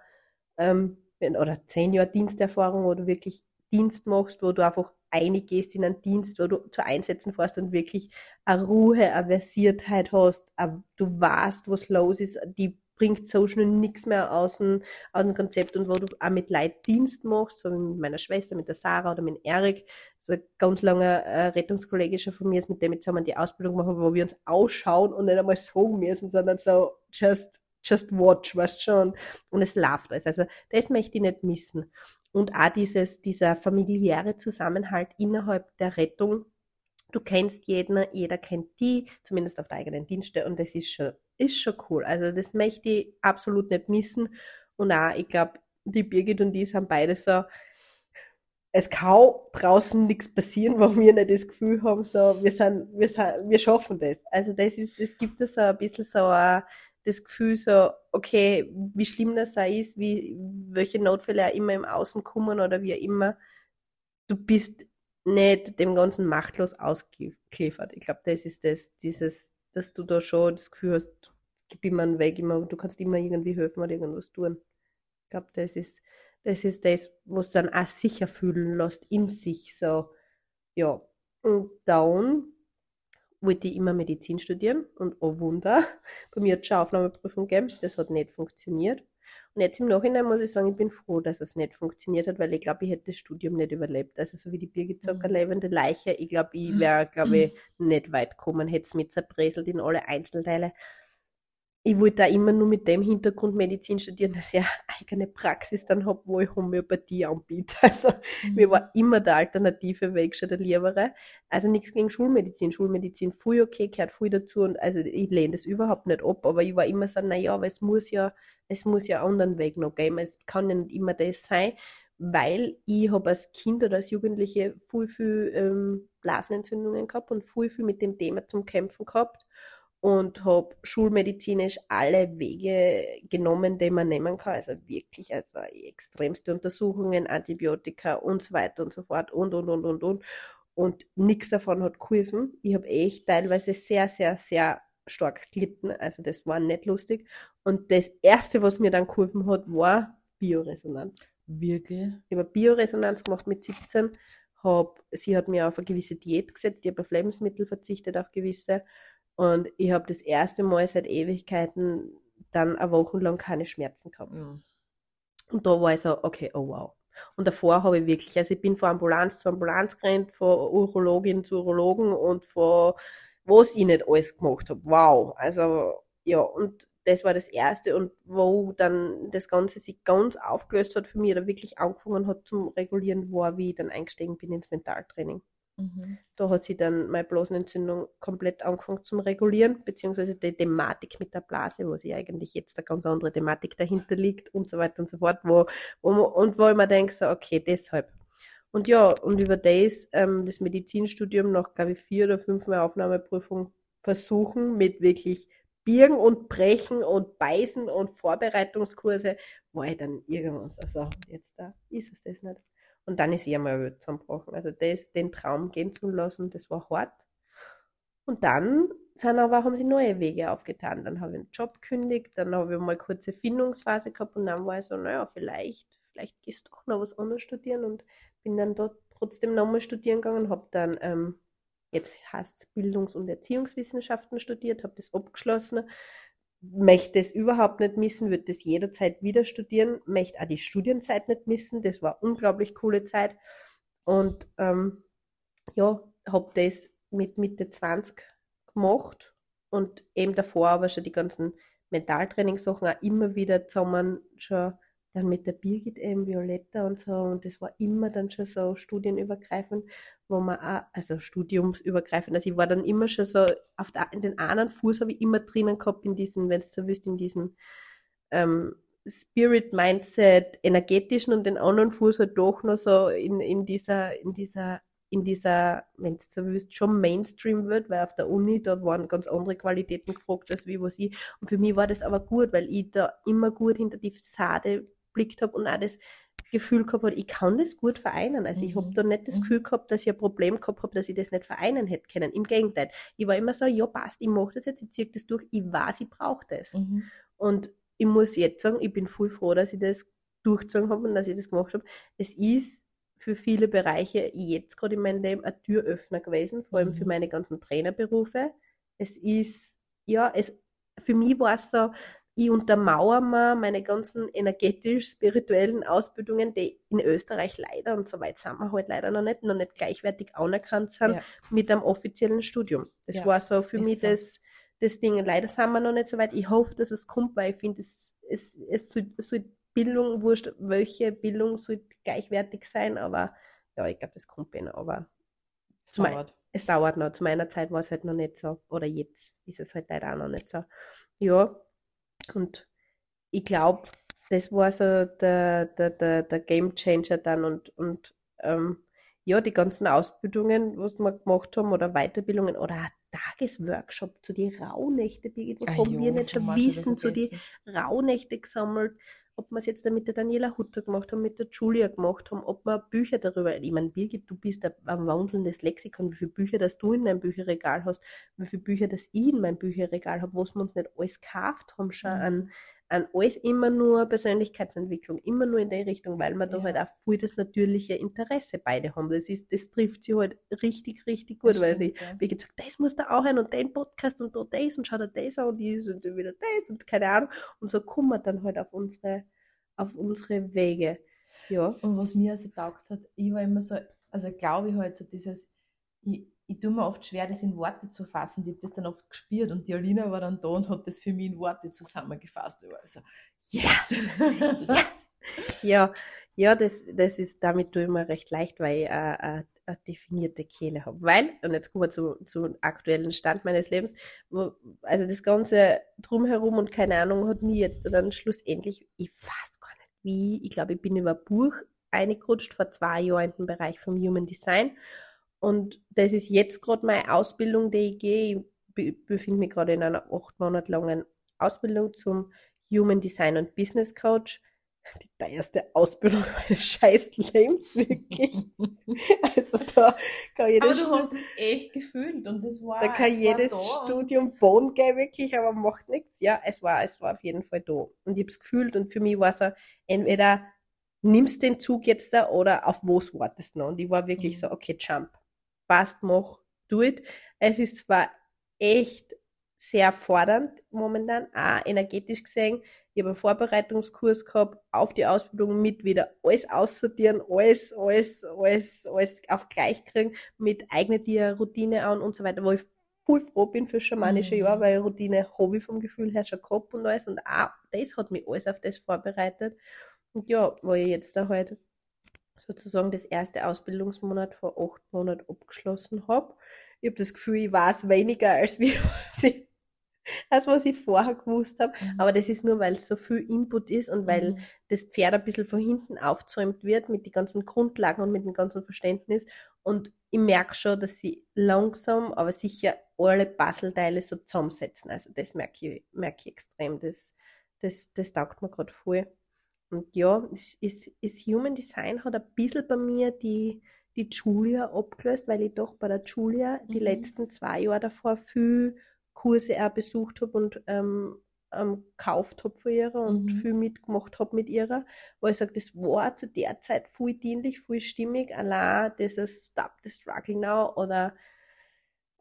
ähm, oder 10 Jahren Diensterfahrung, wo du wirklich Dienst machst, wo du einfach eingehst in einen Dienst, wo du zu Einsätzen fährst und wirklich eine Ruhe, eine Versiertheit hast, du weißt, was los ist, die bringt so schnell nichts mehr aus dem, aus dem Konzept und wo du auch mit Leid Dienst machst, so mit meiner Schwester, mit der Sarah oder mit Erik, so ein ganz langer äh, Rettungskollege von mir ist, mit dem jetzt zusammen die Ausbildung machen, wo wir uns ausschauen und nicht einmal sagen müssen, sondern so just, just watch, weißt schon, und es läuft alles. Also das möchte ich nicht missen und auch dieses, dieser familiäre Zusammenhalt innerhalb der Rettung. Du kennst jeden, jeder kennt die, zumindest auf der eigenen Dienste und das ist schon, ist schon cool. Also das möchte ich absolut nicht missen und auch, ich glaube, die Birgit und die sind beide so, es kann draußen nichts passieren, wo wir nicht das Gefühl haben, so, wir sind, wir sind, wir schaffen das. Also das ist, es gibt da so ein bisschen so ein, das Gefühl so, okay, wie schlimm das sei ist, wie, welche Notfälle auch immer im Außen kommen oder wie auch immer, du bist nicht dem Ganzen machtlos ausgeliefert. Ich glaube, das ist das, dieses, dass du da schon das Gefühl hast, gib immer einen Weg, immer, du kannst immer irgendwie helfen oder irgendwas tun. Ich glaube, das ist, das ist das, was dann auch sicher fühlen lässt in sich, so, ja. Und dann wollte ich immer Medizin studieren und oh Wunder, bei mir hat es schon Aufnahmeprüfung gegeben, das hat nicht funktioniert. Und jetzt im Nachhinein muss ich sagen, ich bin froh, dass es nicht funktioniert hat, weil ich glaube, ich hätte das Studium nicht überlebt. Also so wie die Birgit eine mhm. lebende Leiche, ich glaube, ich mhm. wäre, glaube ich, nicht weit gekommen, hätte es mit zerbröselt in alle Einzelteile ich wollte da immer nur mit dem Hintergrund Medizin studieren, dass ich eine eigene Praxis dann habe, wo ich Homöopathie anbiete. Also mhm. mir war immer der alternative Weg schon der liebere. Also nichts gegen Schulmedizin. Schulmedizin voll okay, gehört voll dazu und also ich lehne das überhaupt nicht ab, aber ich war immer so, naja, aber es muss ja, es muss ja einen anderen Weg noch geben. Es kann ja nicht immer das sein, weil ich habe als Kind oder als Jugendliche viel, viel ähm, Blasenentzündungen gehabt und viel, viel mit dem Thema zum Kämpfen gehabt und habe schulmedizinisch alle Wege genommen, die man nehmen kann. Also wirklich, also extremste Untersuchungen, Antibiotika und so weiter und so fort und, und, und, und, und. Und nichts davon hat geholfen. Ich habe echt teilweise sehr, sehr, sehr stark gelitten. Also das war nicht lustig. Und das Erste, was mir dann geholfen hat, war Bioresonanz. Wirklich? Ich habe Bioresonanz gemacht mit 17. Hab, sie hat mir auf eine gewisse Diät gesetzt. Ich habe auf Lebensmittel verzichtet, auf gewisse und ich habe das erste Mal seit Ewigkeiten dann eine Woche lang keine Schmerzen gehabt. Mhm. Und da war ich so, okay, oh wow. Und davor habe ich wirklich, also ich bin von Ambulanz zu Ambulanz gerannt, von Urologin zu Urologen und von was ich nicht alles gemacht habe. Wow. Also ja, und das war das Erste und wo dann das Ganze sich ganz aufgelöst hat für mich oder wirklich angefangen hat zum Regulieren, war, wie ich dann eingestiegen bin ins Mentaltraining. Mhm. Da hat sie dann meine Blasenentzündung komplett angefangen zum Regulieren, beziehungsweise die Thematik mit der Blase, wo sie eigentlich jetzt eine ganz andere Thematik dahinter liegt und so weiter und so fort, wo, wo und wo ich mir denke, so, okay, deshalb. Und ja, und über das, ähm, das Medizinstudium noch, glaube ich, vier oder fünfmal Aufnahmeprüfung versuchen mit wirklich Birgen und Brechen und Beißen und Vorbereitungskurse, war ich dann irgendwann so, also jetzt da ist es das nicht. Und dann ist eh mal Welt zusammengebrochen. Also das, den Traum gehen zu lassen, das war hart. Und dann sind aber, haben sie neue Wege aufgetan. Dann habe ich einen Job gekündigt, dann habe ich mal eine kurze Findungsphase gehabt und dann war ich so, naja, vielleicht, vielleicht gehst du doch noch was anderes studieren und bin dann dort trotzdem nochmal studieren gegangen, habe dann, ähm, jetzt heißt es Bildungs- und Erziehungswissenschaften studiert, habe das abgeschlossen, möchte es überhaupt nicht missen, würde das jederzeit wieder studieren, möchte auch die Studienzeit nicht missen, das war unglaublich coole Zeit. Und ähm, ja, habe das mit Mitte 20 gemacht und eben davor aber schon die ganzen Mentaltrainingssachen auch immer wieder zusammen schon dann mit der Birgit eben Violetta und so und das war immer dann schon so studienübergreifend, wo man auch, also studiumsübergreifend, also ich war dann immer schon so, auf der, in den einen Fuß habe ich immer drinnen gehabt in diesen, wenn du so willst, in diesen ähm, Spirit Mindset energetischen und den anderen Fuß halt doch noch so in, in dieser, in dieser, in dieser, wenn du so willst, schon Mainstream wird, weil auf der Uni, da waren ganz andere Qualitäten gefragt, als wie was ich. Und für mich war das aber gut, weil ich da immer gut hinter die Fassade blickt habe und auch das Gefühl gehabt habe, ich kann das gut vereinen. Also mhm. ich habe da nicht das mhm. Gefühl gehabt, dass ich ein Problem gehabt habe, dass ich das nicht vereinen hätte können. Im Gegenteil. Ich war immer so, ja passt, ich mache das jetzt, ich ziehe das durch, ich weiß, ich brauche das. Mhm. Und ich muss jetzt sagen, ich bin voll froh, dass ich das durchgezogen habe und dass ich das gemacht habe. Es ist für viele Bereiche jetzt gerade in meinem Leben ein Türöffner gewesen, vor allem mhm. für meine ganzen Trainerberufe. Es ist, ja, es, für mich war es so, ich untermauere mir meine ganzen energetisch-spirituellen Ausbildungen, die in Österreich leider, und so weit sind wir halt leider noch nicht, noch nicht gleichwertig anerkannt sind, ja. mit einem offiziellen Studium. Das ja, war so für mich so. das das Ding. Leider sind wir noch nicht so weit. Ich hoffe, dass es kommt, weil ich finde, es, es, es soll, Bildung, wurscht, welche Bildung soll gleichwertig sein, aber ja, ich glaube, das kommt eh noch, aber es dauert. es dauert noch. Zu meiner Zeit war es halt noch nicht so, oder jetzt ist es halt leider auch noch nicht so. Ja, und ich glaube, das war so der, der, der, der Game Changer dann und, und ähm, ja, die ganzen Ausbildungen, was wir gemacht haben oder Weiterbildungen oder Tagesworkshop zu die Rauhnächte, Birgit, was haben wir nicht schon Wissen zu die Rauhnächte gesammelt, ob wir es jetzt mit der Daniela Hutter gemacht haben, mit der Julia gemacht haben, ob wir Bücher darüber, ich meine, Birgit, du bist ein, wandelndes Lexikon, wie viele Bücher, das du in deinem Bücherregal hast, wie viele Bücher, das ich in meinem Bücherregal habe, was wir uns nicht alles gekauft haben schon mhm. an, an alles immer nur Persönlichkeitsentwicklung, immer nur in der Richtung, weil wir ja. da halt auch voll das natürliche Interesse beide haben. Das ist, das trifft sie halt richtig, richtig gut, das weil stimmt, die, ja. wie gesagt, das muss da auch ein und den Podcast und da das und schau da das an und dies und wieder das und keine Ahnung. Und so kommen wir dann halt auf unsere, auf unsere Wege. Ja. Und was mir also taugt hat, ich war immer so, also glaube ich halt so dieses, ich, ich tue mir oft schwer, das in Worte zu fassen. Ich habe das dann oft gespürt und die Alina war dann da und hat das für mich in Worte zusammengefasst. Also, yes! ja, ja, ja das, das ist, damit tue ich mir recht leicht, weil ich äh, eine, eine definierte Kehle habe. Weil, und jetzt kommen wir zu, zum aktuellen Stand meines Lebens, wo, also das Ganze drumherum und keine Ahnung hat mir jetzt dann schlussendlich, ich weiß gar nicht wie, ich glaube, ich bin über Buch eingerutscht vor zwei Jahren in den Bereich vom Human Design und das ist jetzt gerade meine Ausbildung, die ich gehe. Ich befinde mich gerade in einer acht Monat langen Ausbildung zum Human Design und Business Coach. Die teuerste Ausbildung meines scheiß Lebens, wirklich. also da kann jedes Aber du hast es echt gefühlt und das war Da kann jedes Studium Boden gehen, wirklich, aber macht nichts. Ja, es war, es war auf jeden Fall da. Und ich habe es gefühlt und für mich war es so, entweder nimmst den Zug jetzt da oder auf was wartest du noch? Und ich war wirklich mhm. so, okay, jump passt, mach, do it. Es ist zwar echt sehr fordernd momentan, auch energetisch gesehen. Ich habe einen Vorbereitungskurs gehabt auf die Ausbildung mit wieder alles aussortieren, alles, alles, alles, alles auf gleich kriegen, mit eigene dir Routine an und so weiter, wo ich voll froh bin für schamanische mhm. Jahr, weil Routine habe ich vom Gefühl her schon gehabt und alles und auch das hat mich alles auf das vorbereitet. Und ja, wo ich jetzt da halt sozusagen das erste Ausbildungsmonat vor acht Monaten abgeschlossen habe. Ich habe das Gefühl, ich weiß weniger, als, wie, was, ich, als was ich vorher gewusst habe. Mhm. Aber das ist nur, weil es so viel Input ist und weil mhm. das Pferd ein bisschen von hinten aufzäumt wird mit den ganzen Grundlagen und mit dem ganzen Verständnis. Und ich merke schon, dass sie langsam, aber sicher alle Puzzleteile so zusammensetzen. Also das merke ich, merke ich extrem. Das, das, das taugt mir gerade voll. Und ja, es ist, ist Human Design hat ein bisschen bei mir die, die Julia abgelöst, weil ich doch bei der Julia mhm. die letzten zwei Jahre davor viel Kurse auch besucht habe und ähm, ähm, gekauft habe von ihrer und mhm. viel mitgemacht habe mit ihrer, wo ich sage, das war zu der Zeit viel dienlich, viel stimmig, allein dieses Stop the Struggle Now oder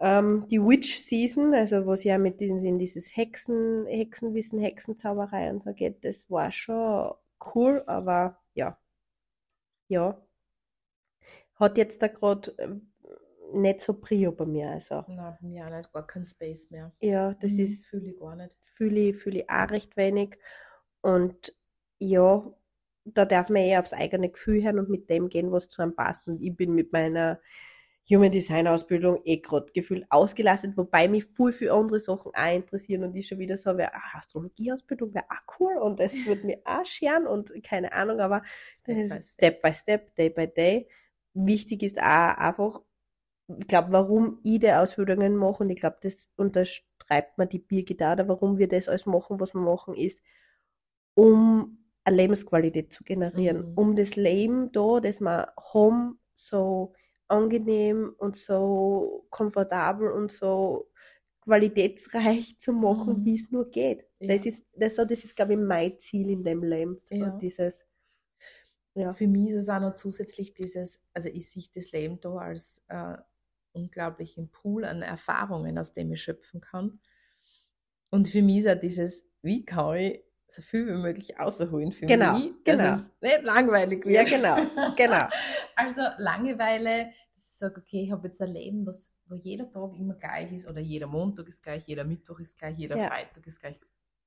ähm, die Witch Season, also wo es ja mit diesen, in dieses Hexen, Hexenwissen, Hexenzauberei und so geht, das war schon cool, aber ja, ja. Hat jetzt da gerade äh, nicht so Prio bei mir. Also. Nein, bei mir auch nicht, gar kein Space mehr. Ja, das mhm, ist. Fühle ich gar nicht. Fühle ich, fühl ich auch recht wenig. Und ja, da darf man eher aufs eigene Gefühl hören und mit dem gehen, was zu einem passt. Und ich bin mit meiner Human Design Ausbildung eh gerade gefühlt ausgelastet, wobei mich viel für andere Sachen auch interessieren und ich schon wieder so, wäre ah, Astrologie-Ausbildung wäre auch cool und das würde mir auch scheren und keine Ahnung, aber Step by Step, by Step, Day by Day. Wichtig ist auch einfach, ich glaube, warum ich die Ausbildungen mache und ich glaube, das unterstreibt mir die Birgit da, warum wir das alles machen, was wir machen, ist, um eine Lebensqualität zu generieren, Mhm. um das Leben da, das wir haben, so angenehm und so komfortabel und so qualitätsreich zu machen, Mhm. wie es nur geht. Ja. Das ist, das, das ist, glaube ich, mein Ziel in dem Leben. So Ja. dieses, ja. Für mich ist es auch noch zusätzlich dieses, also ich sehe das Leben da als äh, unglaublichen Pool an Erfahrungen, aus dem ich schöpfen kann. Und für mich ist auch dieses, wie kann ich so viel wie möglich rausholen für Genau, mich, genau. nicht langweilig wird. Ja, genau, genau. Also Langeweile, dass ich sage, okay, ich habe jetzt ein Leben, was, wo jeder Tag immer gleich ist, oder jeder Montag ist gleich, jeder Mittwoch ist gleich, jeder Ja. Freitag ist gleich.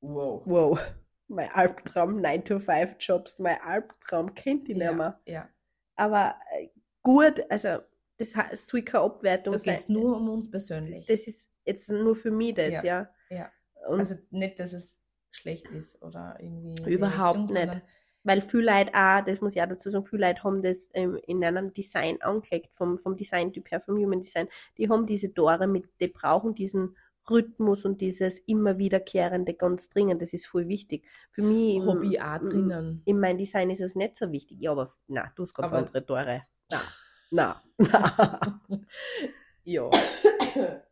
Wow. Wow. Mein Albtraum, 9-to-5-Jobs, mein Albtraum kennt ich nicht mehr. Ja, ja. Aber äh, gut, also das soll keine Abwertung Da sein. geht es nur um uns persönlich. Das ist jetzt nur für mich das, Ja, ja. ja. Und also nicht, dass es schlecht ist oder irgendwie. Überhaupt Richtung, nicht. weil viele Leute auch, das muss ich auch dazu sagen, viele Leute haben das ähm, in einem Design angelegt, vom, vom Designtyp her, vom Human Design. Die haben diese Tore mit, die brauchen diesen Rhythmus und dieses immer wiederkehrende ganz dringend. Das ist voll wichtig. Für mich im, Hobby auch drinnen. in meinem Design ist es nicht so wichtig. Ja, aber na, du hast ganz Aber- andere Tore. Na, na, na. ja.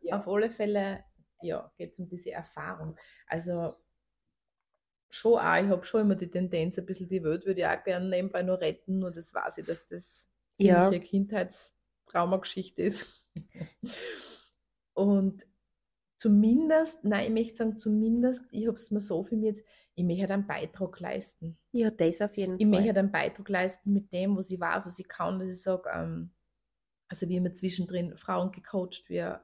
Ja. Auf alle Fälle, ja, geht es um diese Erfahrung. Also schon auch, ich habe schon immer die Tendenz, ein bisschen die Welt würde ich auch gerne nebenbei nur retten, nur das weiß ich, dass das Ja. ziemliche Kindheitstraumageschichte ist. Und zumindest, nein, ich möchte sagen, zumindest, ich habe es mir so für mich jetzt, ich möchte einen Beitrag leisten. ja, das auf jeden Ich möchte Fall. einen Beitrag leisten mit dem, was ich weiß, was ich kann, dass ich sage, ähm, also wir haben zwischendrin Frauen gecoacht, wir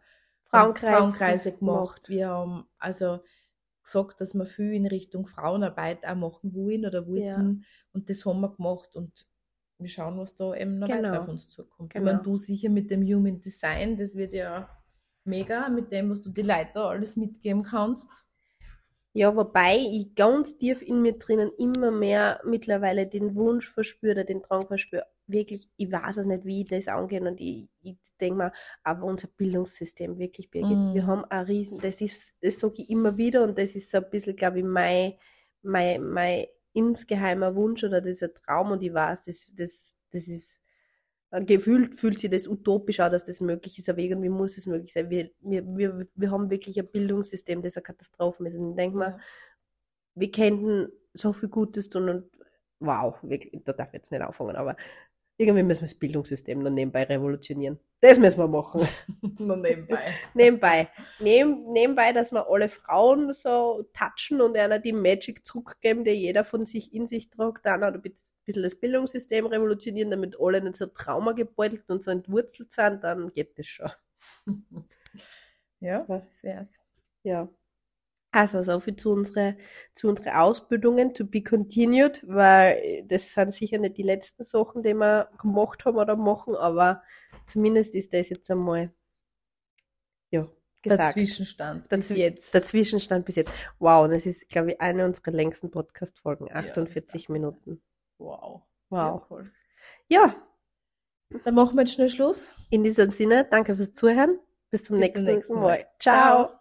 haben Frauenkreis Frauenkreise gemacht, wir haben also gesagt, dass wir viel in Richtung Frauenarbeit auch machen wollen oder wollten und das haben wir gemacht und wir schauen, was da eben noch Genau. weiter auf uns zukommt. Genau. Ich meine, du sicher mit dem Human Design, das wird ja mega, mit dem, was du die Leute alles mitgeben kannst. Ja, wobei ich ganz tief in mir drinnen immer mehr mittlerweile den Wunsch verspüre, oder den Drang verspüre, wirklich, ich weiß es nicht, wie ich das angehen und ich, ich denke mal, aber unser Bildungssystem, wirklich, Birgit, Mm. wir haben ein Riesen, das ist, das sage ich immer wieder und das ist so ein bisschen, glaube ich, mein, mein, mein insgeheimer Wunsch oder dieser Traum und ich weiß, das, das, das ist, gefühlt fühlt sich das utopisch an, dass das möglich ist, aber irgendwie muss es möglich sein. Wir, wir, wir, wir haben wirklich ein Bildungssystem, das eine Katastrophe ist. Und ich denke mal, wir könnten so viel Gutes tun und wow, wirklich, da darf ich jetzt nicht anfangen, aber irgendwie müssen wir das Bildungssystem noch nebenbei revolutionieren. Das müssen wir machen. Nur nebenbei. nebenbei. Neben, nebenbei, dass wir alle Frauen so touchen und einer die Magic zurückgeben, die jeder von sich in sich tragt, dann ein bisschen das Bildungssystem revolutionieren, damit alle nicht so traumagebeutelt und so entwurzelt sind, dann geht das schon. Ja, das wär's. Ja. Also so viel zu unsere, zu unsere Ausbildungen, to be continued, weil das sind sicher nicht die letzten Sachen, die wir gemacht haben oder machen, aber zumindest ist das jetzt einmal, ja, Der gesagt. Zwischenstand bis Dazwi- jetzt. Der Zwischenstand bis jetzt. Wow, das ist, glaube ich, eine unserer längsten Podcast-Folgen, das 48 darf Minuten. Wow. Wow. Ja, cool. Ja, Dann machen wir jetzt schnell Schluss. in diesem Sinne, danke fürs Zuhören. Bis zum Bis zum nächsten, nächsten Mal. Mal. Ciao.